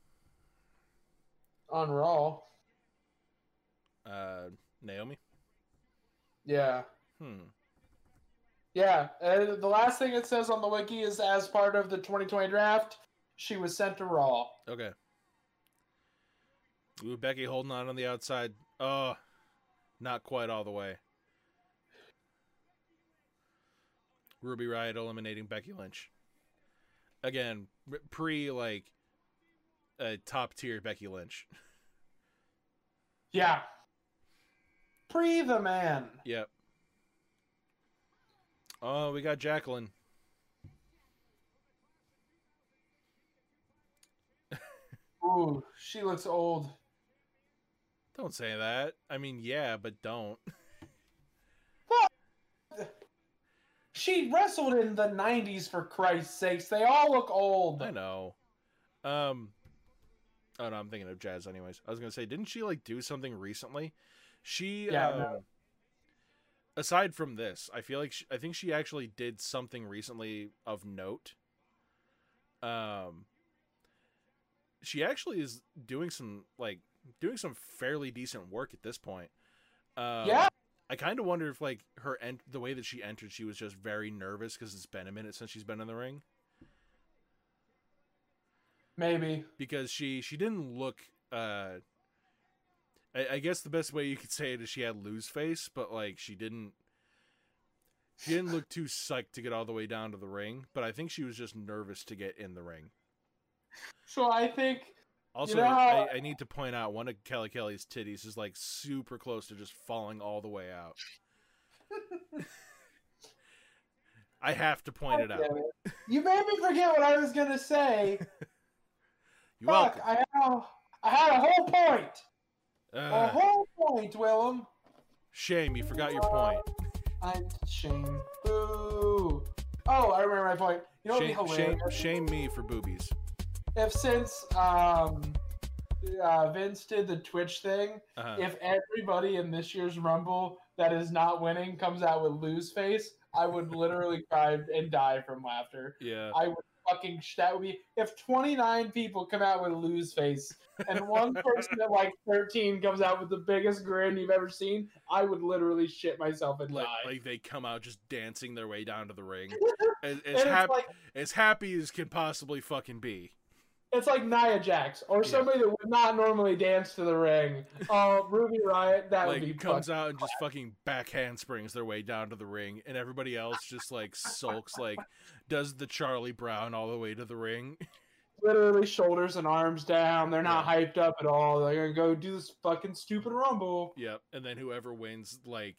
on Raw. Uh, Naomi. Yeah. Hmm. Yeah. Uh, the last thing it says on the wiki is as part of the 2020 draft, she was sent to Raw. Okay. Ooh, Becky holding on on the outside. Oh, not quite all the way. Ruby Riot eliminating Becky Lynch. Again, pre like a top tier Becky Lynch. Yeah. Pre the man. Yep. Oh, we got Jacqueline. Ooh, she looks old. Don't say that. I mean, yeah, but don't. She wrestled in the 90s for Christ's sakes. They all look old. I know. Um. Oh no, I'm thinking of Jazz. Anyways, I was gonna say, didn't she like do something recently? She. Yeah, Um, no. Aside from this, I feel like she, I think she actually did something recently of note. Um. She actually is doing some like doing some fairly decent work at this point. Um, Yeah. I kind of wonder if like her ent- the way that she entered, she was just very nervous because it's been a minute since she's been in the ring. Maybe. because she she didn't look uh I, I guess the best way you could say it is she had lose face but like she didn't she didn't look too psyched to get all the way down to the ring but i think she was just nervous to get in the ring So I think also know how- I, I need to point out one of kelly kelly's titties is like super close to just falling all the way out i have to point it out it. You made me forget what I was gonna say. you're Fuck, welcome I had, a, I had a whole point. a uh. whole point, Willem. shame you forgot your point I'm shame. Boo. Oh, I remember my point. You know shame, shame, shame me for boobies If since um, uh, Vince did the Twitch thing, uh-huh. if everybody in this year's Rumble that is not winning comes out with lose face, I would literally cry and die from laughter. yeah I would fucking that would be if 29 people come out with lose face and one person at like 13 comes out with the biggest grin you've ever seen, I would literally shit myself and like, die. like they come out just dancing their way down to the ring as, as, hap- like as happy as can possibly fucking be it's like Nia Jax or Yeah. somebody that would not normally dance to the ring. Oh, Ruby Riot, that like would be comes out and just fucking back handsprings their way down to the ring and everybody else just like sulks like does the charlie brown all the way to the ring literally shoulders and arms down. They're not hyped up at all. They're gonna go do this fucking stupid Rumble. yep and then whoever wins like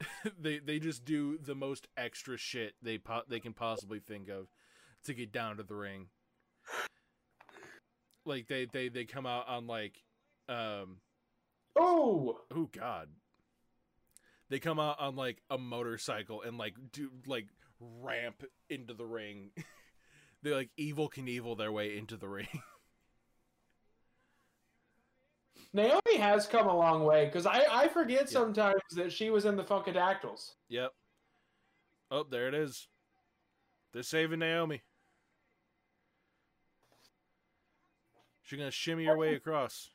they they just do the most extra shit they po- they can possibly think of to get down to the ring like they they they come out on like um Oh, Oh God. They come out on like a motorcycle and like do like ramp into the ring. they like Evel Knievel their way into the ring. Naomi has come a long way because I, I forget Yeah. sometimes that she was in the Funkadactyls. yep. Oh, there it is. They're saving Naomi. She's gonna shimmy her way across.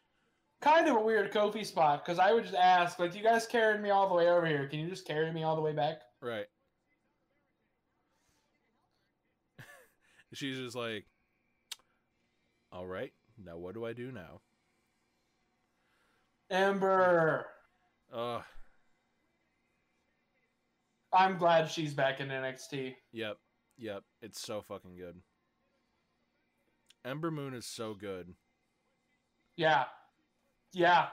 Kind of a weird Kofi spot because I would just ask, like, you guys carried me all the way over here. Can you just carry me all the way back? Right. She's just like, all right, now what do I do now? Ember. Uh, I'm glad she's back in NXT. yep, yep. It's so fucking good. Ember Moon is so good. Yeah. Yeah.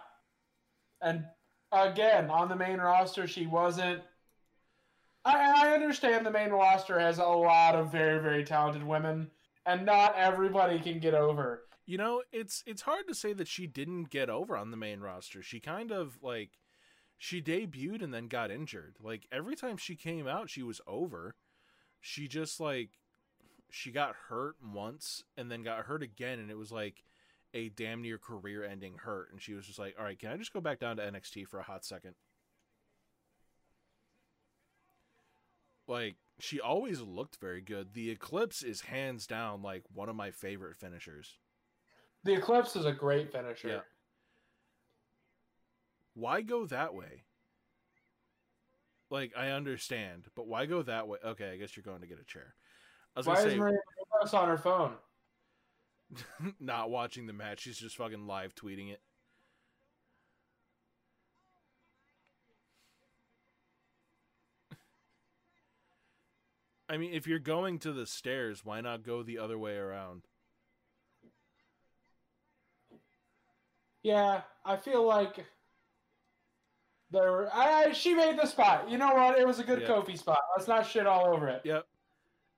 And again, on the main roster, she wasn't. I, I understand the main roster has a lot of very, very talented women, and not everybody can get over. You know, it's it's hard to say that she didn't get over on the main roster. She kind of like she debuted and then got injured. Like every time she came out, she was over. She just like she got hurt once and then got hurt again and it was like a damn near career ending hurt and she was just like, "All right, can I just go back down to NXT for a hot second? Like she always looked very good. The Eclipse is hands down like one of my favorite finishers. The Eclipse is a great finisher. Yeah. Why go that way? Like I understand, but why go that way? Okay, I guess you're going to get a chair. I was Why gonna is say Maria on her phone? not watching the match. She's just fucking live tweeting it. I mean, if you're going to the stairs, why not go the other way around? Yeah, I feel like there. Were, I she made the spot. You know what? It was a good Yeah. Kofi spot. Let's not shit all over it. Yep.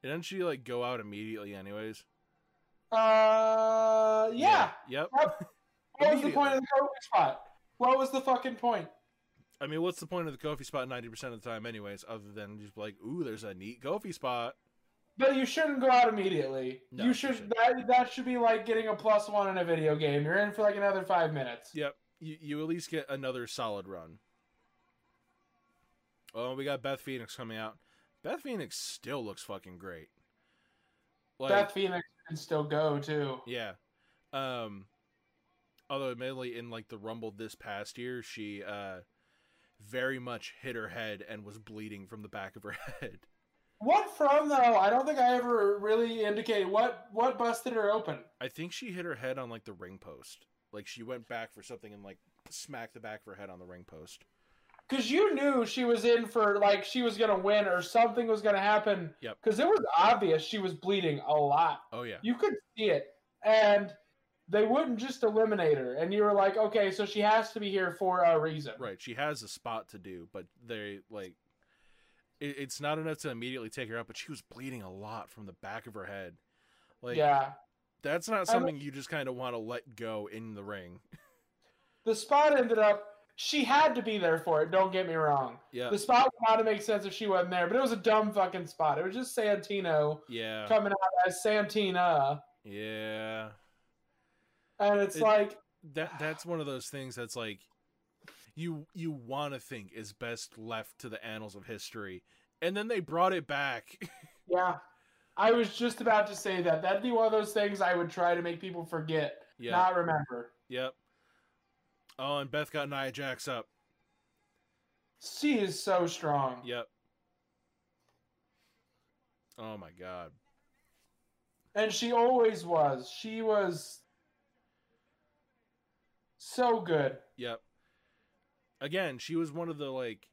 Didn't she like go out immediately, anyways? Uh, yeah. Yep. What was the point of the Kofi spot? What was the fucking point? I mean, what's the point of the Kofi spot ninety percent of the time, anyways? Other than just like, ooh, there's a neat Kofi spot. But you shouldn't go out immediately. No, you you should. That, that should be like getting a plus one in a video game. You're in for like another five minutes. Yep. You you at least get another solid run. Oh, we got Beth Phoenix coming out. Beth Phoenix still looks fucking great. Like, Beth Phoenix can still go too. yeah. Um, although admittedly in like the Rumble this past year, she uh very much hit her head and was bleeding from the back of her head. What from though? I don't think I ever really indicated what what busted her open. I think she hit her head on like the ring post. Like she went back for something and like smacked the back of her head on the ring post. Because you knew she was in for like she was gonna win or something was gonna happen. Yep. Because it was obvious she was bleeding a lot. Oh yeah. You could see it, and they wouldn't just eliminate her. And you were like, okay, so she has to be here for a reason. Right. She has a spot to do, but they like it, it's not enough to immediately take her out, but she was bleeding a lot from the back of her head. Like yeah. that's not I something you just kind of want to let go in the ring. The spot ended up. She had to be there for it. Don't get me wrong. Yeah. The spot would not have made sense if she wasn't there, but it was a dumb fucking spot. It was just Santino Yeah. coming out as Santina, Yeah. and it's It- like, That that's one of those things that's like you you want to think is best left to the annals of history. And then they brought it back. yeah. I was just about to say that. That'd be one of those things I would try to make people forget, yeah. not remember. Yep. Oh, and Beth got Nia Jax up. She is so strong. Yep. Oh my god. And she always was. She was so good. Yep. Again, she was one of the like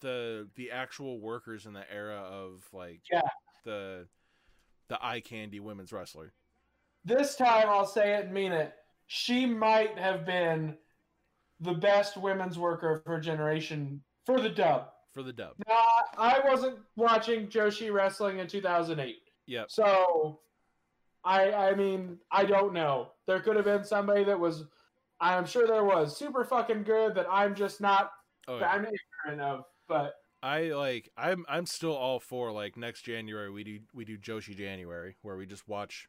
the the actual workers in the era of like Yeah. the the eye candy women's wrestler. This time I'll say it and mean it. She might have been the best women's worker of her generation for the dub. For the dub. Now, I wasn't watching Joshi wrestling in 2008. Yeah. So I I mean, I don't know. There could have been somebody that was I'm sure there was super fucking good that I'm just not Oh, yeah. I'm ignorant of. But I like I'm I'm still all for like next January we do we do Joshi January where we just watch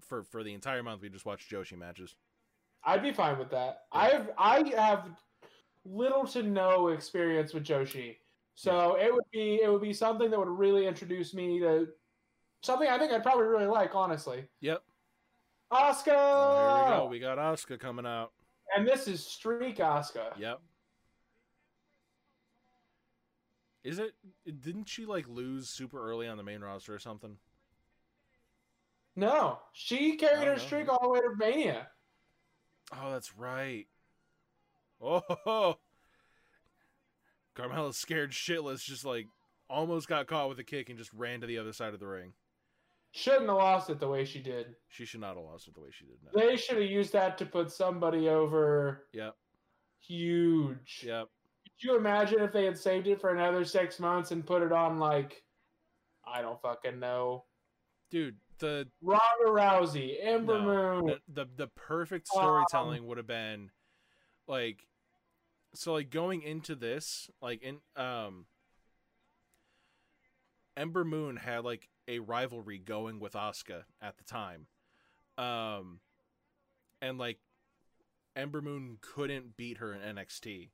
for for the entire month we just watch Joshi matches. I'd be fine with that. Yeah. I've I have little to no experience with Joshi, so it would be it would be something that would really introduce me to something I think I'd probably really like. Honestly, Yep. Asuka, Oh, we go. We got Asuka coming out. and this is Streak Asuka. Yep. Is it? Didn't she like lose super early on the main roster or something? No, she carried Oh, her no. streak all the way to Mania. Oh, that's right. Oh, Carmella's scared shitless, just like almost got caught with a kick and just ran to the other side of the ring. Shouldn't have lost it the way she did. She should not have lost it the way she did. Now. They should have used that to put somebody over Yep. huge. Yep. Could you imagine if they had saved it for another six months and put it on like, I don't fucking know, Dude, the Ronda Rousey, Ember No, Moon. the, the the perfect Um, storytelling would have been like so like going into this like in um Ember Moon had like a rivalry going with Asuka at the time. Um and like Ember Moon couldn't beat her in NXT.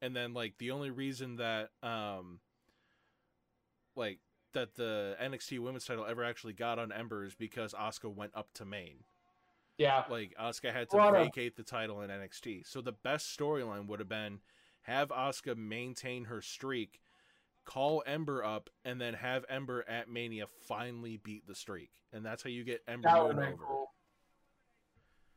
And then like the only reason that um like that the NXT women's title ever actually got on Ember is because Asuka went up to main. Yeah, Like Asuka had to vacate the title in NXT. So the best storyline would have been have Asuka maintain her streak, call Ember up, and then have Ember at Mania finally beat the streak. And that's how you get Ember that would Moon be over. cool.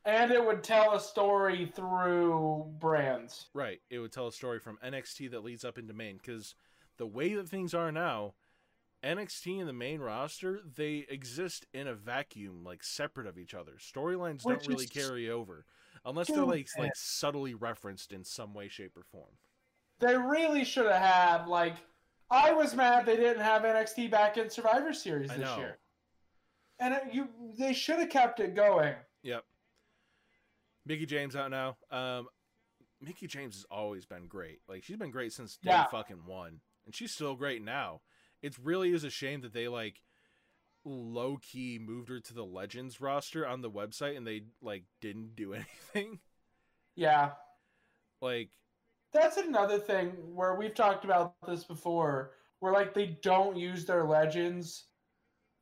And it would tell a story through brands. Right. It would tell a story from NXT that leads up into main. Because the way that things are now, NXT and the main roster, they exist in a vacuum, like separate of each other. Storylines don't really carry over. Unless they're like like subtly referenced in some way, shape, or form. They really should have had like. I was mad they didn't have NXT back in Survivor Series this year, and it, you they should have kept it going. Yep. Mickie James out now. Um, Mickey James has always been great. Like she's been great since day Yeah. fucking one, and she's still great now. It really is a shame that they like low key moved her to the Legends roster on the website, and they like didn't do anything. Yeah, like that's another thing where we've talked about this before, where like they don't use their legends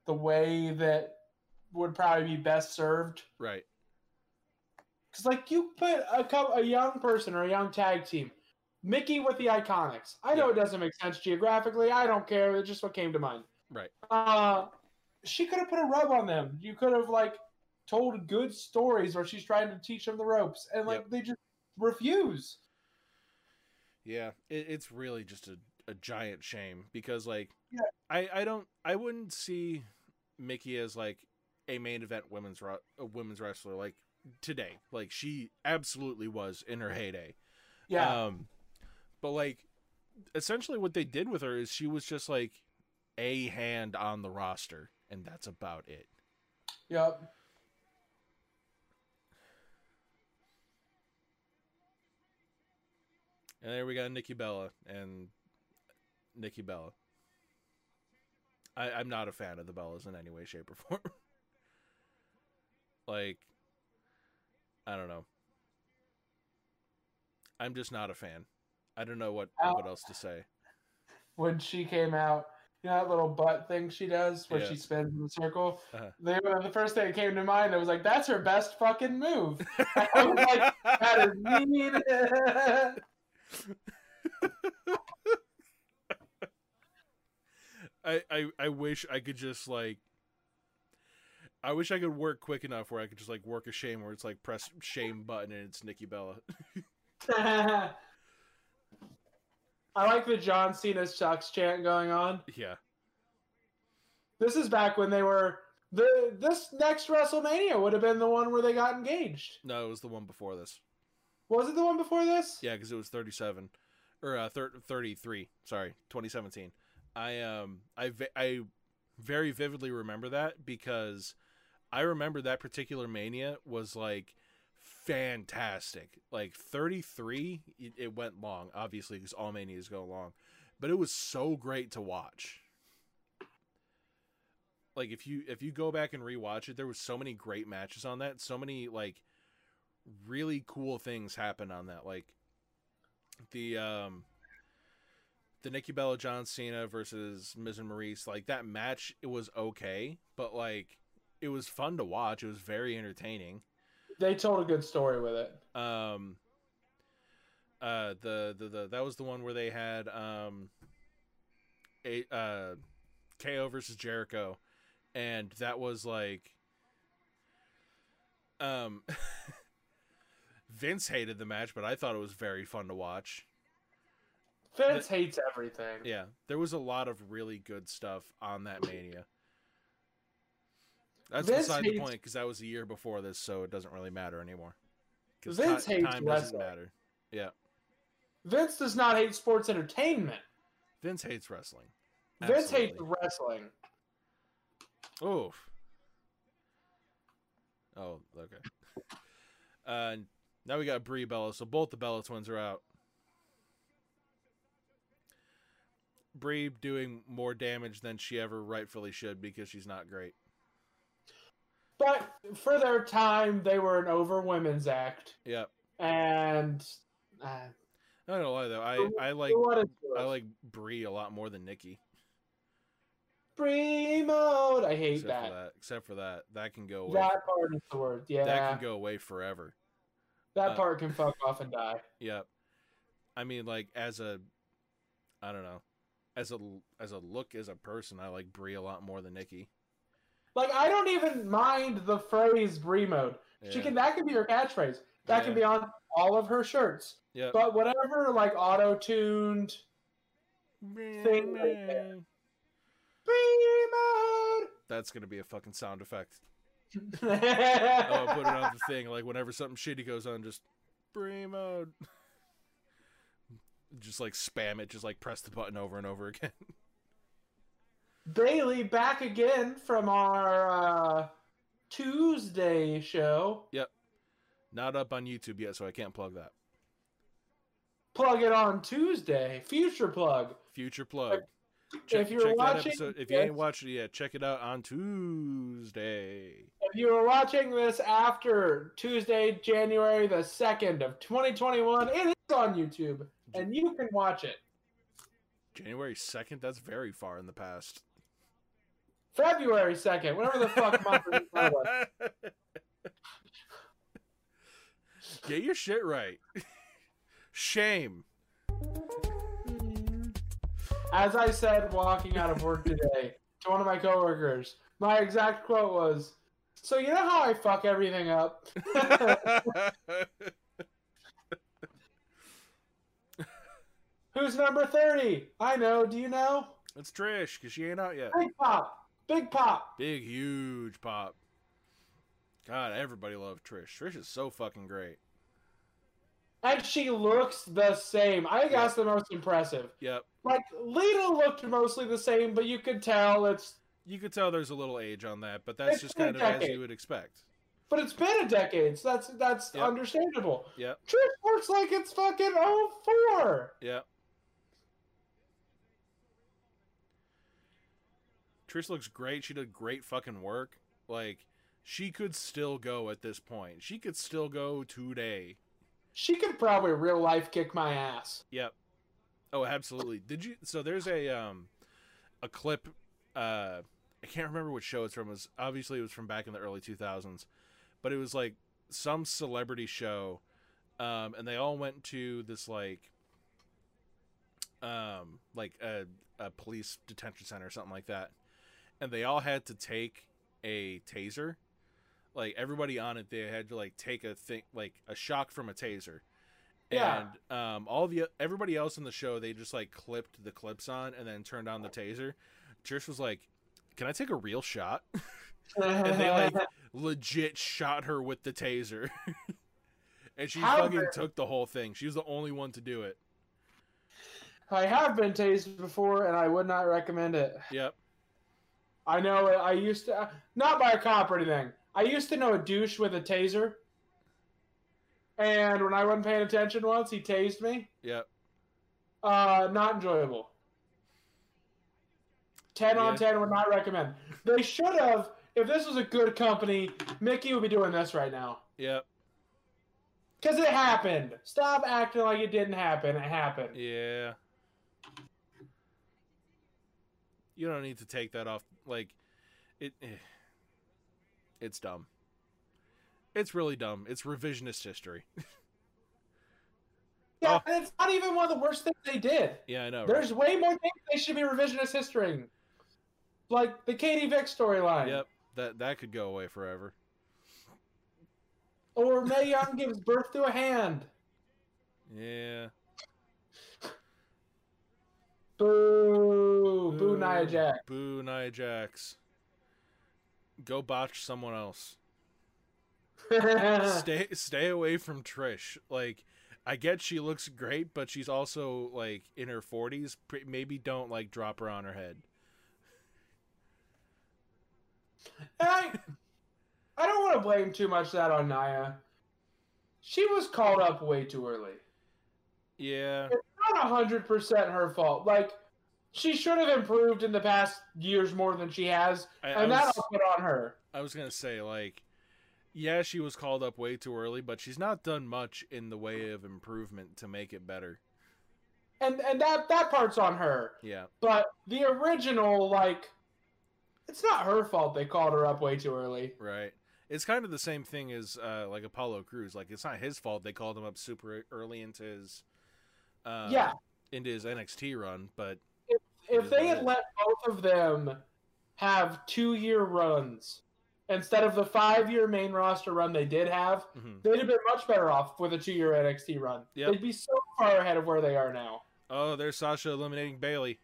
the way that would probably be best served. right, Because like you put a cou- a young person or a young tag team, Mickie with the Iconics. I know Yeah. it doesn't make sense geographically. I don't care. It's just what came to mind. right. Uh, she could have put a rub on them. You could have like told good stories where she's trying to teach them the ropes, and like Yep. they just refuse. Yeah, it, it's really just a, a giant shame because like Yeah. I I don't I wouldn't see Mickie as like a main event women's ro- a women's wrestler like today. Like she absolutely was in her heyday. Yeah, Um but like essentially what they did with her is she was just like a hand on the roster and that's about it. yep. And there we got Nikki Bella and Nikki Bella. I, I'm not a fan of the Bellas in any way, shape, or form. like, I don't know. I'm just not a fan. I don't know what what else to say. When she came out, you know that little butt thing she does where Yeah. she spins in the circle. Uh-huh. They, the first thing that came to mind, I was like, "That's her best fucking move." I was like, that is. I, I I wish I could just like. I wish I could work quick enough where I could just like work a shame where it's like press shame button and it's Nikki Bella. I like the John Cena sucks chant going on. yeah. This is back when they were the this next WrestleMania would have been the one where they got engaged. No, it was the one before this. Was it the one before this? Yeah, because it was 37 or uh, thir- 33. Sorry, 2017. I um I ve- I very vividly remember that because I remember that particular mania was like fantastic. Like 33, it, it went long, obviously, because all manias go long, but it was so great to watch. Like if you if you go back and rewatch it, there was so many great matches on that. So many like really cool things happened on that. Like the um the Nikki Bella John Cena versus Miz and Maryse, like that match, it was okay, but like it was fun to watch. It was very entertaining. They told a good story with it. Um, uh, the the, the that was the one where they had um, a uh, KO versus Jericho, and that was like, um, Vince hated the match, but I thought it was very fun to watch. Vince hates everything. Yeah, there was a lot of really good stuff on that Mania. That's Vince beside the point because that was a year before this, so it doesn't really matter anymore. Vince ti- hates time doesn't wrestling. matter. Yeah, Vince does not hate sports entertainment. Vince hates wrestling. Vince hates wrestling. Oof. Oh, okay. Uh, now we got Brie Bella, so both the Bella twins are out. Brie doing more damage than she ever rightfully should because she's not great. But for their time, they were an over women's act, Yep. and uh, Not gonna lie though, I I like I like Brie a lot more than Nikki. Brie mode. I hate Except that. for that, except for that, that can go away. That part is the word. Yeah, that can go away forever. that uh, part can fuck off and die. Yep. I mean, like as a, I don't know, as a as a look as a person, I like Brie a lot more than Nikki. Like I don't even mind the phrase Brie mode. She can that can be her catchphrase. That can be on all of her shirts. Yep. But whatever like auto tuned thing. Brie mode. That's gonna be a fucking sound effect. oh, Oh, I'll put it on the thing. Like whenever something shitty goes on, just Brie mode. Just like spam it. Just like press the button over and over again. Bayley back again from our uh, Tuesday show. Yep. Not up on YouTube yet, so I can't plug that. Plug it on Tuesday. Future plug. Future plug. if you're watching episode, if you ain't watched it yet, check it out on Tuesday. If you are watching this after Tuesday, January the 2nd of 2021, it is on YouTube and you can watch it. January second. That's very far in the past. February 2nd, whatever the fuck month it was. Get your shit right. Shame. As I said walking out of work today to one of my coworkers, my exact quote was, So you know how I fuck everything up? Who's number 30? I know. Do you know? it's Trish because she ain't out yet. Big Pop. Big Pop. Big huge pop. God, everybody loved Trish. Trish is so fucking great. And she looks the same. I think Yeah. that's the most impressive. Yep. Like Lita looked mostly the same, but you could tell it's. You could tell there's a little age on that, but that's just kind of as you would expect. But it's been a decade, so that's that's Yep. understandable. Yep. Trish looks like it's fucking 04. Yep. Trish looks great. She did great fucking work. Like, she could still go at this point. She could still go today. She could probably real life kick my ass. Yep. Oh, absolutely. Did you? So there's a um, a clip. Uh, I can't remember which show it's from. It was obviously it was from back in the early 2000s, but it was like some celebrity show, um, and they all went to this like, um, like a a police detention center or something like that, and they all had to take a taser. Like everybody on it, they had to like take a thing, like a shock from a taser Yeah. and um, all the everybody else in the show they just like clipped the clips on and then turned on the taser. Trish was like, "Can I take a real shot?" and they like legit shot her with the taser, and she How fucking took the whole thing. She was the only one to do it. I have been tased before, and I would not recommend it. Yep. I know I used to, not by a cop or anything. I used to know a douche with a taser. and when I wasn't paying attention once, he tased me. Yep. Uh, not enjoyable. Ten on ten would not recommend. They should have. If this was a good company, Mickie would be doing this right now. Yep. Cause it happened. Stop acting like it didn't happen. It happened. Yeah. You don't need to take that off. Like, it. eh. It's dumb. It's really dumb. It's revisionist history. Yeah, Oh. and it's not even one of the worst things they did. yeah, I know. right? There's way more things they should be revisionist history. Like the Katie Vick storyline. Yep. That that could go away forever. Or Mae Young gives birth to a hand. Yeah. Boo. Boo, Nia Jax. Boo Nia Jax. Go botch someone else. stay stay away from Trish. Like I get she looks great, but she's also like in her 40s. Pre- Maybe don't like drop her on her head. I, I don't want to blame too much that on Nia. She was called up way too early. Yeah. Not hundred percent her fault. Like she should have improved in the past years more than she has, I, I and was, that'll put on her. I was gonna say like, yeah, she was called up way too early, but she's not done much in the way of improvement to make it better. And and that that part's on her. Yeah. But the original, like, it's not her fault they called her up way too early. Right. It's kind of the same thing as uh, like Apollo Crews. Like it's not his fault they called him up super early into his uh, Yeah. into his NXT run, but If they had let both of them have two year runs instead of the five year main roster run they did have, mhm. they'd have been much better off with a two year NXT run. Yep. They'd be so far ahead of where they are now. oh, there's Sasha eliminating Bayley,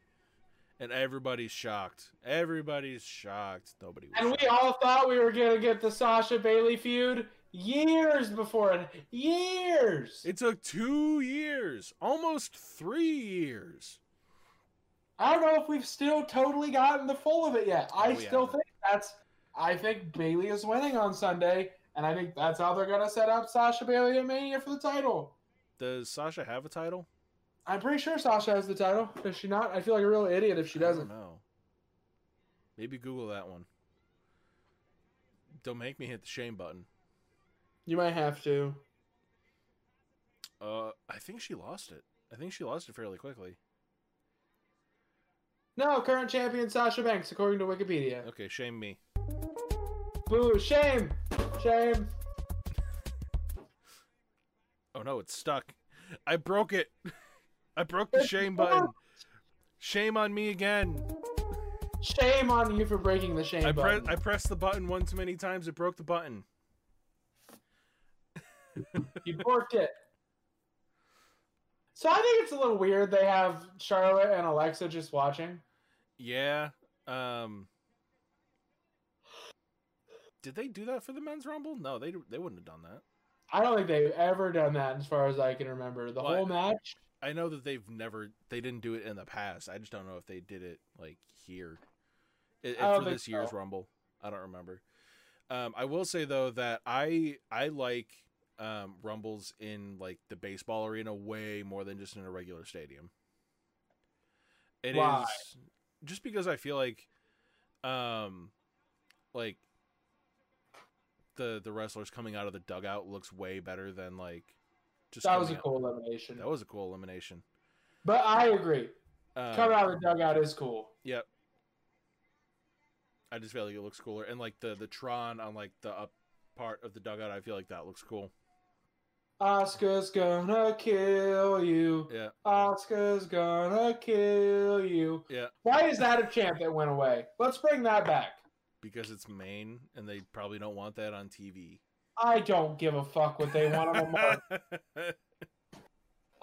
and everybody's shocked. Everybody's shocked. Nobody. Was And we all thought we were going to get the Sasha Bayley feud years before it. Years! It took two years, almost three years. I don't know if we've still totally gotten the full of it yet. Oh, I Oh, we still think that's. I think Bayley is winning on Sunday, and I think that's how they're going to set up Sasha Bayley at Mania for the title. Does Sasha have a title? I'm pretty sure Sasha has the title. Does she not? I feel like a real idiot if she doesn't. No. Maybe Google that one. Don't make me hit the shame button. You might have to. Uh, I think she lost it. I think she lost it fairly quickly. No, current champion Sasha Banks, according to Wikipedia. Okay, shame me. Boo! Shame! Shame! Oh no, it's stuck. I broke it. I broke the It's shame stuck. button. Shame on me again. Shame on you for breaking the shame I press button. I pressed the button one too many times. It broke the button. You borked it. So I think it's a little weird they have Charlotte and Alexa just watching. Yeah. Um. Did they do that for the men's rumble? No, they they wouldn't have done that. I don't think they've ever done that as far as I can remember. The What? whole match. I know that they've never they didn't do it in the past. I just don't know if they did it like here I- I for this year's so. Rumble. I don't remember. Um, I will say though that I I like um, rumbles in like the baseball arena way more than just in a regular stadium. It is Why? just because I feel like, um, like the the wrestlers coming out of the dugout looks way better than like just That was a out- cool elimination. That was a cool elimination. But I agree. Um, Coming out of the dugout is cool. Yep. I just feel like it looks cooler, and like the the Tron on like the up part of the dugout, I feel like that looks cool. Asuka's gonna kill you. Yeah, Asuka's gonna kill you. yeah, Why is that a chant that went away? Let's bring that back. because it's Maine, and they probably don't want that on TV. I don't give a fuck what they want on the.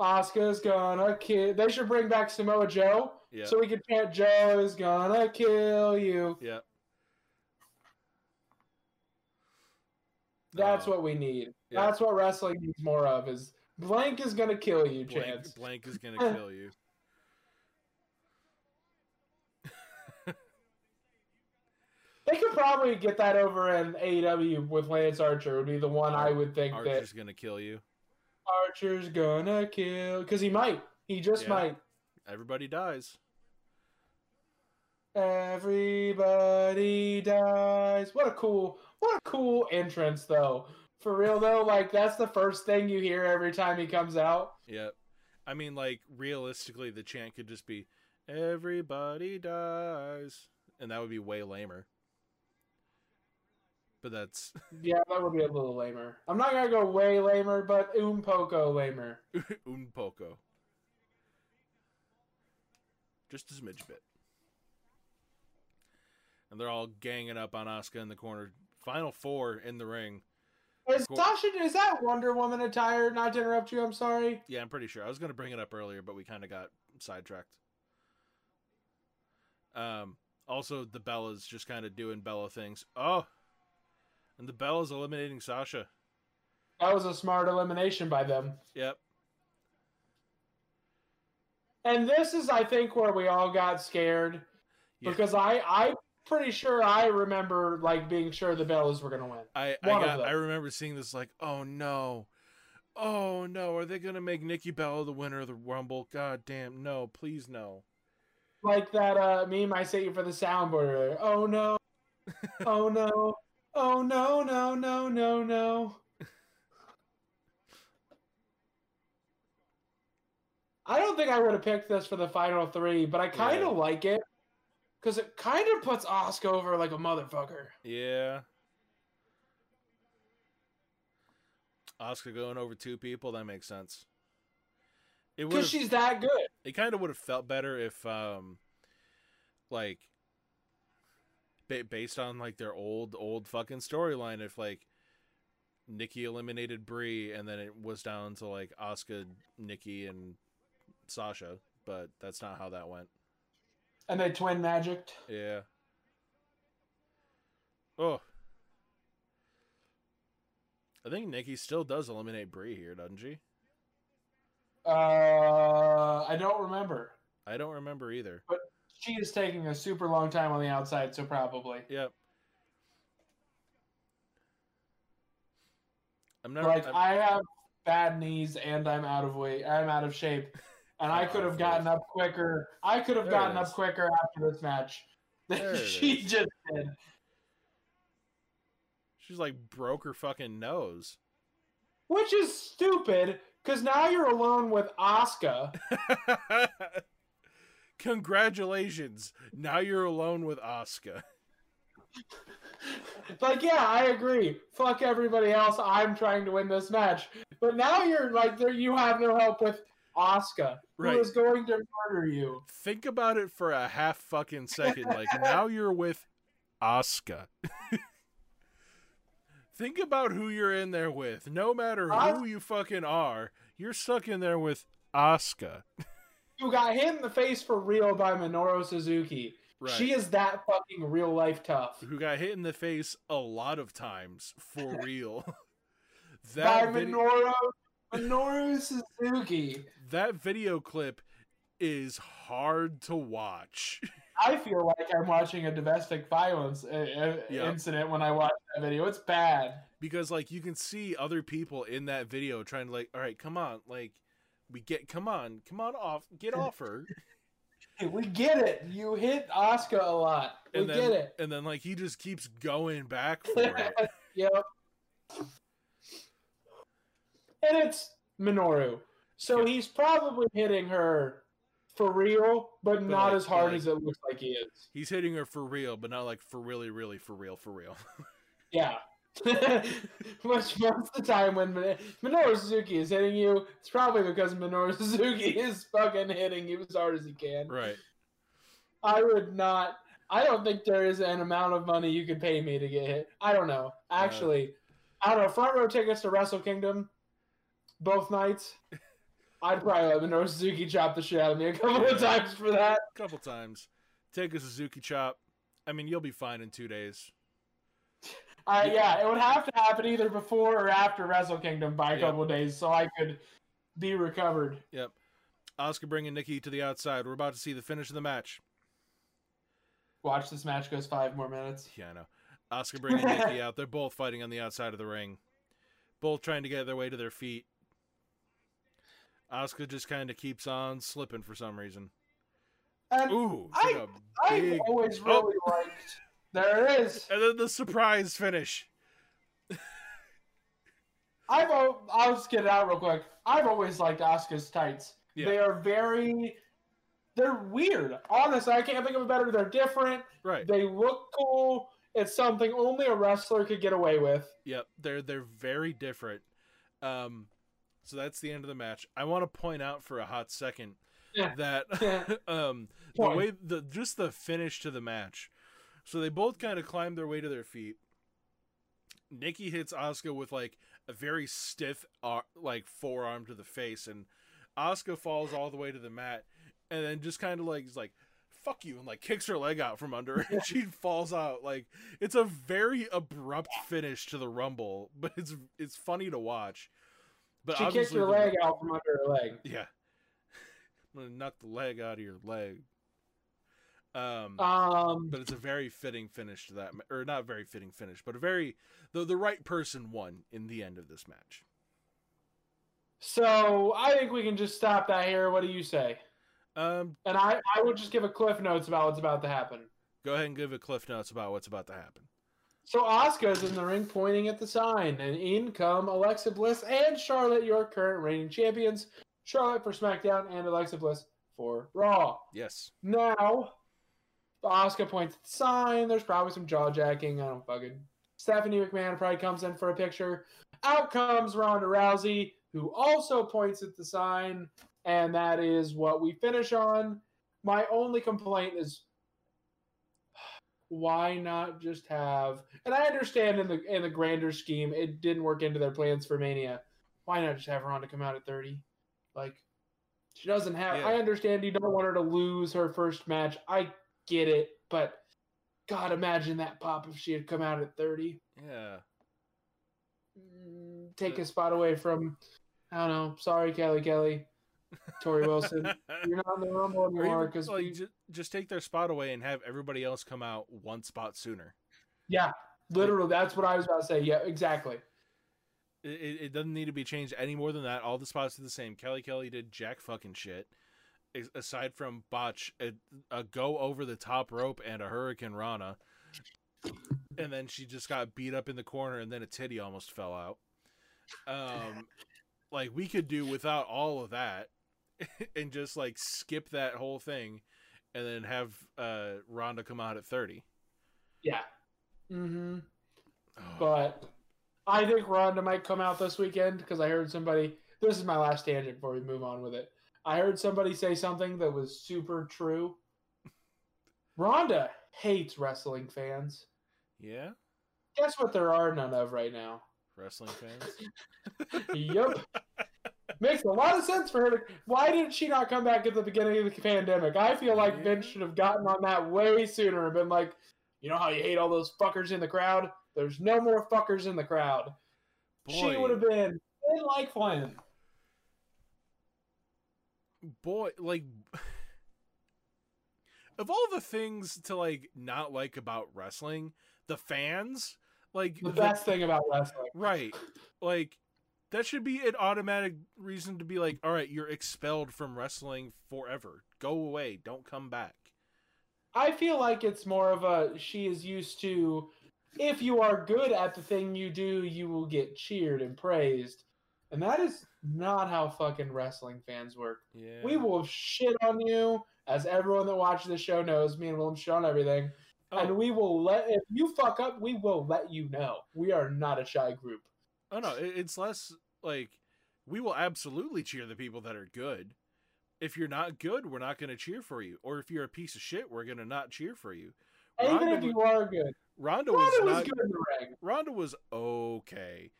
Asuka's gonna kill. They should bring back Samoa Joe yeah, so we can chant "Joe is gonna kill you." yeah. That's what we need. yeah. That's what wrestling needs more of. Is blank is gonna kill you, blank, chance. blank is gonna kill you. They could probably get that over in AEW with Lance Archer. Would be the one I would think that. Archer's gonna kill you. Archer's gonna kill. Because he might. He just Yeah. might. Everybody dies. Everybody dies. What a cool, what a cool entrance though. For real though, like that's the first thing you hear every time he comes out. Yep. I mean, like realistically, the chant could just be "Everybody dies," and that would be way lamer. But that's Yeah, that would be a little lamer. I'm not gonna go way lamer, but um poco lamer. un poco. Just a smidge bit. And they're all ganging up on Asuka in the corner. Final four in the ring. Is Cool. Sasha? Is that Wonder Woman attire? Not to interrupt you. I'm sorry. Yeah, I'm pretty sure. I was going to bring it up earlier, but we kind of got sidetracked. Um, also, the Bella's just kind of doing Bella things. Oh, and the Bella's eliminating Sasha. That was a smart elimination by them. Yep. And this is, I think, where we all got scared Yeah. because I, I'm pretty sure I remember like being sure the Bellas were gonna win. I I, got. I remember seeing this like, oh no, oh no, are they gonna make Nikki Bella the winner of the Rumble? God damn, no, please no. Like that uh, meme I sent you for the soundboard. earlier. Oh no, oh no, oh no, no, no, no, no. I don't think I would have picked this for the final three, but I kind of Yeah. like it because it kind of puts Asuka over like a motherfucker. Yeah. Asuka going over two people, that makes sense. It Because she's that good. it kind of would have felt better if um like ba- based on like their old old fucking storyline if like Nikki eliminated Brie and then it was down to like Asuka, Nikki and Sasha, but that's not how that went. And they twin magicked. Yeah. Oh. I think Nikki still does eliminate Brie here, doesn't she? Uh, I don't remember. I don't remember either. But she is taking a super long time on the outside, so probably. Yep. I'm not like I'm- I have bad knees and I'm out of weight. I'm out of shape, and I could have gotten up quicker. I could have gotten up quicker after this match than she is. just did. She's like broke her fucking nose. Which is stupid, because now you're alone with Asuka. Congratulations. Now you're alone with Asuka. like, yeah, I agree. Fuck everybody else. I'm trying to win this match. But now you're like, there. you have no help with Asuka, Right. who is going to murder you. Think about it for a half fucking second. Like now you're with Asuka. Think about who you're in there with. No matter who you fucking are, you're stuck in there with Asuka. You got hit in the face for real by Minoru Suzuki. Right. She is that fucking real life tough. who got hit in the face a lot of times for real. by that vid- Minoru, Minoru Suzuki. that video clip is hard to watch. I feel like I'm watching a domestic violence uh, uh, Yeah. incident when I watch that video. It's bad. because like you can see other people in that video trying to like all right come on like we get come on come on off get off her we get it. You hit Asuka a lot. We then get it. and then like he just keeps going back for it Yep. And it's Minoru. So Yeah. he's probably hitting her for real, but, not like- as hard like- as it looks like he is. he's hitting her for real but not like for really really for real for real Yeah. Which most of the time when Min- Minoru Suzuki is hitting you, it's probably because Minoru Suzuki is fucking hitting you as hard as he can. right I would not. I don't think there is an amount of money you could pay me to get hit. I don't know. Actually, uh, I don't know. Front row tickets to Wrestle Kingdom, both nights. I'd probably let Minoru Suzuki chop the shit out of me a couple of times for that. a couple times take a suzuki chop i mean you'll be fine in two days Uh, yeah, it would have to happen either before or after Wrestle Kingdom by a Yep. couple of days, so I could be recovered. yep asuka bringing nikki to the outside we're about to see the finish of the match Watch this match goes five more minutes. Yeah, I know. Asuka bringing Nikki out. They're both fighting on the outside of the ring. Both trying to get their way to their feet. Asuka just kind of keeps on slipping for some reason. And Ooh, I- took a I've big- always Oh. really liked. There it is. and then the surprise finish. I've I'll just get it out real quick. I've always liked Asuka's tights. Yeah. They are very. They're weird. Honestly, I can't think of a better. They're different. Right. They look cool. It's something only a wrestler could get away with. Yep, they're they're very different. Um, so that's the end of the match. I want to point out for a hot second Yeah. that um the way the just the finish to the match. So they both kind of climb their way to their feet. Nikki hits Asuka with like a very stiff ar- like forearm to the face, and Asuka falls all the way to the mat, and then just kind of like is like fuck you and like kicks her leg out from under and she falls out like it's a very abrupt finish to the rumble but it's it's funny to watch but she kicked her leg out from under her leg. yeah i'm gonna knock the leg out of your leg um Um, but it's a very fitting finish to that or not very fitting finish but a very the, the right person won in the end of this match so I think we can just stop that here. What do you say? um And I, I would just give a cliff notes about what's about to happen. go ahead and give a cliff notes about what's about to happen So Asuka's in the ring pointing at the sign, and in come Alexa Bliss and Charlotte, your current reigning champions. Charlotte for SmackDown and Alexa Bliss for Raw. yes Now, Asuka points at the sign. There's probably some jaw jacking. I don't fucking. Stephanie McMahon probably comes in for a picture. Out comes Ronda Rousey, who also points at the sign, and that is what we finish on. My only complaint is why not just have and I understand in the in the grander scheme it didn't work into their plans for Mania. Why not just have Ronda come out at 30? Like she doesn't have Yeah. I understand you don't want her to lose her first match. I get it, but God imagine that pop if she had come out at 30. yeah Mm, Take a spot away from I don't know. Sorry, Kelly Kelly. Torrie Wilson. You're not in the rumble Or anymore because like, ju- just take their spot away and have everybody else come out one spot sooner. yeah, literally that's what I was about to say. Yeah, exactly. It, it, it doesn't need to be changed any more than that. All the spots are the same. Kelly Kelly did jack fucking shit. Aside from botch a, a go over the top rope and a hurricanrana, and then she just got beat up in the corner, and then a titty almost fell out. Um, like we could do without all of that, and just like skip that whole thing, and then have uh Ronda come out at thirty. Yeah. Mm-hmm. Oh, But I think Ronda might come out this weekend because I heard somebody. This is my last tangent before we move on with it. I heard somebody say something that was super true. Ronda hates wrestling fans. yeah, Guess what? There are none of right now. wrestling fans. yep. Makes a lot of sense for her to. Why did she not come back at the beginning of the pandemic? I feel like Vince should have gotten on that way sooner and been like, you know how you hate all those fuckers in the crowd? There's no more fuckers in the crowd. She would have been in like Flynn. boy like of all the things to like not like about wrestling the fans like The the- best thing about wrestling. right like that should be an automatic reason to be like all right you're expelled from wrestling forever go away don't come back I feel like it's more of a she is used to if you are good at the thing you do, you will get cheered and praised. And that is not how fucking wrestling fans work. yeah We will shit on you, as everyone that watches the show knows. Me and Willem shit on everything, oh, and we will let if you fuck up, we will let you know. We are not a shy group. Oh no it's less like we will absolutely cheer the people that are good if you're not good we're not going to cheer for you or if you're a piece of shit we're going to not cheer for you Even if you wa- are good, Ronda was was not good in the ring. Ronda was okay.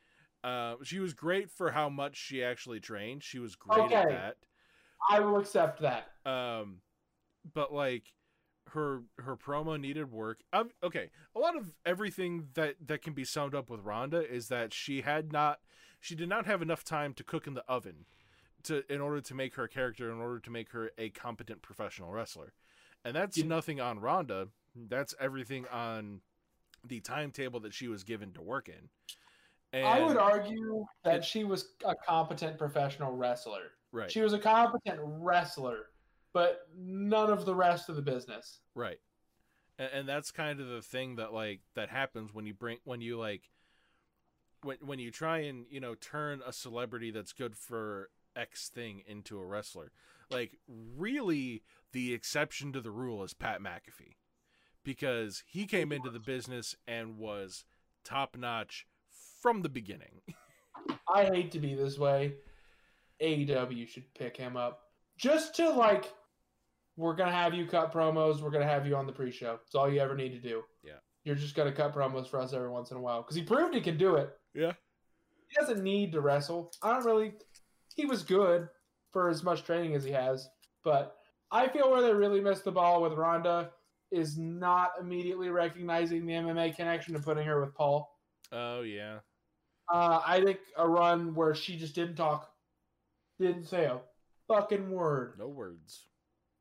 Uh, she was great for how much she actually trained. She was great Okay. at that. I will accept that. that. Um, but like her her promo needed work. Um, okay, a lot of everything that that can be summed up with Ronda is that she had not she did not have enough time to cook in the oven to in order to make her character in order to make her a competent professional wrestler. And that's Yeah. nothing on Ronda. That's everything on the timetable that she was given to work in. And I would argue that she was a competent professional wrestler. Right. She was a competent wrestler, but none of the rest of the business. Right. And, and that's kind of the thing that like that happens when you bring when you like when when you try and, you know, turn a celebrity that's good for X thing into a wrestler. Like really the exception to the rule is Pat McAfee. Because he came into the business and was top notch from the beginning. I hate to be this way. AEW should pick him up just to like. We're gonna have you cut promos. We're gonna have you on the pre-show. It's all you ever need to do. Yeah. You're just gonna cut promos for us every once in a while because he proved he can do it. Yeah. He doesn't need to wrestle. I don't really. He was good for as much training as he has, but I feel where they really missed the ball with Ronda is not immediately recognizing the MMA connection and putting her with Paul. Oh yeah. Uh, I think a run where she just didn't talk, didn't say a fucking word. No words.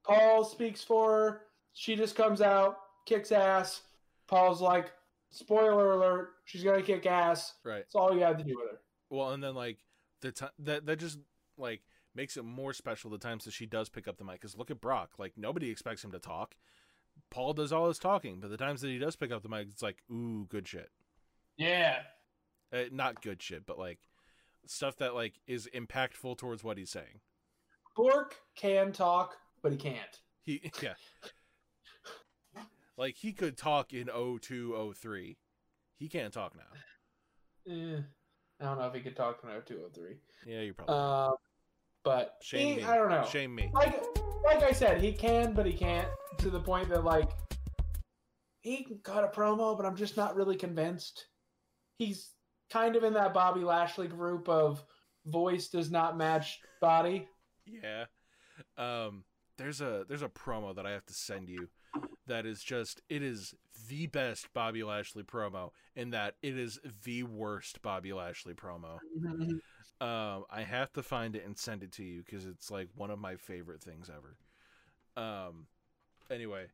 Paul speaks for her. She just comes out, kicks ass. Paul's like, spoiler alert, she's gonna kick ass. Right. That's all you have to do with her. Well, and then like the time that that just like makes it more special the times that she does pick up the mic. Because look at Brock, like nobody expects him to talk. Paul does all his talking, but the times that he does pick up the mic, it's like, ooh, good shit. Yeah. Uh, not good shit, but like stuff that like is impactful towards what he's saying. Bork can talk, but he can't. He yeah. like he could talk in 02, 03. He can't talk now. Eh, I don't know if he could talk in 0203. Yeah, you probably. Um, but Shame he- me. I don't know. Shame me. like like I said, he can, but he can't to the point that like he can cut a promo, but I'm just not really convinced. He's kind of in that Bobby Lashley group of voice does not match body. Yeah. Um there's a there's a promo that I have to send you that is just it is the best Bobby Lashley promo in that it is the worst Bobby Lashley promo. Um I have to find it and send it to you cuz it's like one of my favorite things ever. Um anyway,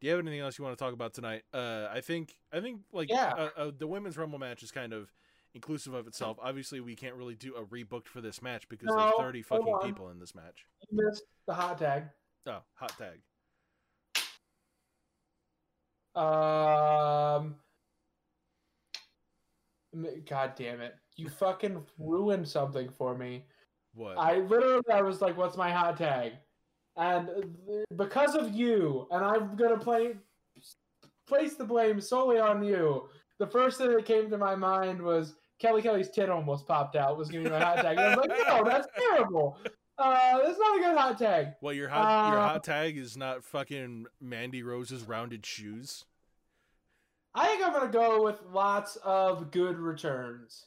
do you have anything else you want to talk about tonight? Uh I think I think like Yeah. uh, uh, the women's rumble match is kind of inclusive of itself. Obviously, we can't really do a rebooked for this match because No, there's 30 fucking people in this match. You missed the hot tag. Oh, hot tag. Um, God damn it! You fucking ruined something for me. What? I literally, I was like, "What's my hot tag?" And because of you, and I'm gonna play place the blame solely on you. The first thing that came to my mind was Kelly Kelly's tit almost popped out. Was gonna be my hot tag. And I was like, "No, that's terrible. Uh, that's not a good hot tag." well, your hot your uh, hot tag is not fucking Mandy Rose's rounded shoes. I think I'm gonna go with lots of good returns.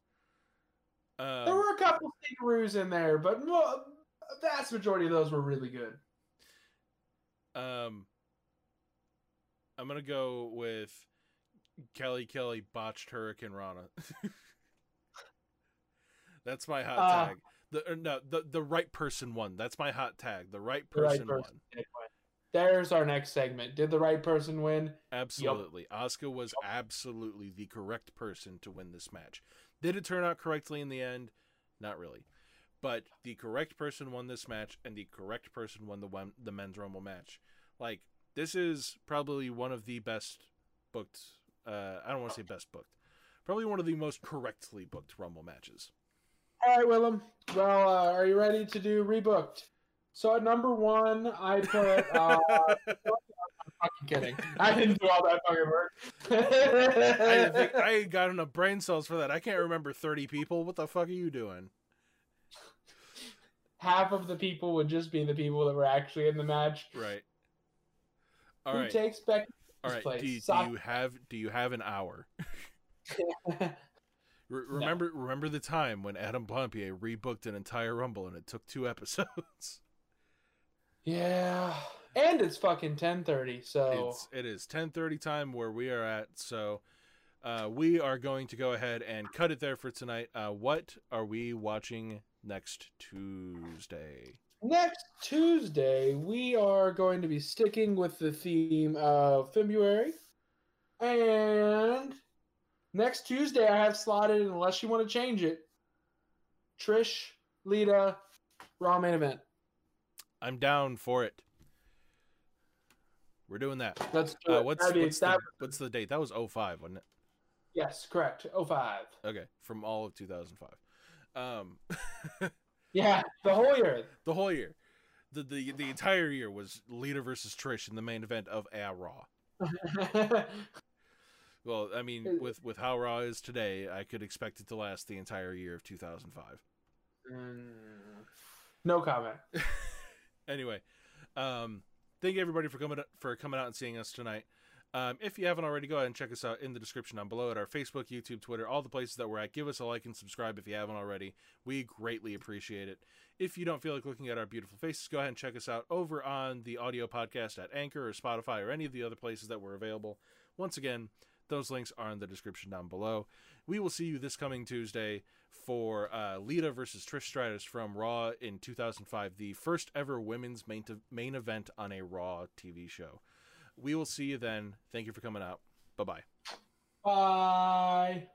Um, There were a couple stingaroos in there, but mo- vast majority of those were really good. um, I'm gonna go with Kelly Kelly botched hurricanrana. That's my hot Uh, tag. The uh, no, the the right person won. That's my hot tag. The right The right person person won. There's our next segment. Did the right person win? Absolutely. Asuka was absolutely the correct person to win this match. Did it turn out correctly in the end? Not really. But the correct person won this match, and the correct person won the the men's rumble match. Like this is probably one of the best booked. Uh, I don't want to say best booked. Probably one of the most correctly booked rumble matches. All right, Willem. Well, uh, are you ready to do rebooked? So at number one, I put. Uh, I'm fucking kidding. I didn't do all that fucking work. I think I got enough brain cells for that. I can't remember thirty people. What the fuck are you doing? Half of the people would just be the people that were actually in the match. Right. All Who right. takes Becky? All right. place? Do you, do you have do you have an hour? Re- remember remember the time when Adam Pompier rebooked an entire Rumble and it took two episodes. yeah, and it's fucking ten thirty. So It's it is ten thirty time where we are at. So uh, we are going to go ahead and cut it there for tonight. Uh, what are we watching next Tuesday? next Tuesday we are going to be sticking with the theme of February, and next Tuesday I have slotted unless you want to change it. Trish, Lita, Raw main event. I'm down for it. We're doing that. Let's do Uh, it. what's what's the, what's the date? That was 05, wasn't it? yes, correct. 05. Okay, from all of 2005. Um, Yeah, the whole year. the whole year, the, the the entire year was Lita versus Trish in the main event of a Raw. Well, I mean, with with how Raw is today, I could expect it to last the entire year of 2005. Mm, no comment. anyway, um, thank you everybody for coming for coming out and seeing us tonight. Um, if you haven't already, go ahead and check us out in the description down below at our Facebook, YouTube, Twitter, all the places that we're at. Give us a like and subscribe if you haven't already. We greatly appreciate it. If you don't feel like looking at our beautiful faces, go ahead and check us out over on the audio podcast at Anchor or Spotify or any of the other places that we're available. Once again, those links are in the description down below. We will see you this coming Tuesday for uh, Lita versus Trish Stratus from Raw in 2005, the first ever women's main, main event on a Raw TV show. We will see you then. Thank you for coming out. Bye bye. Bye.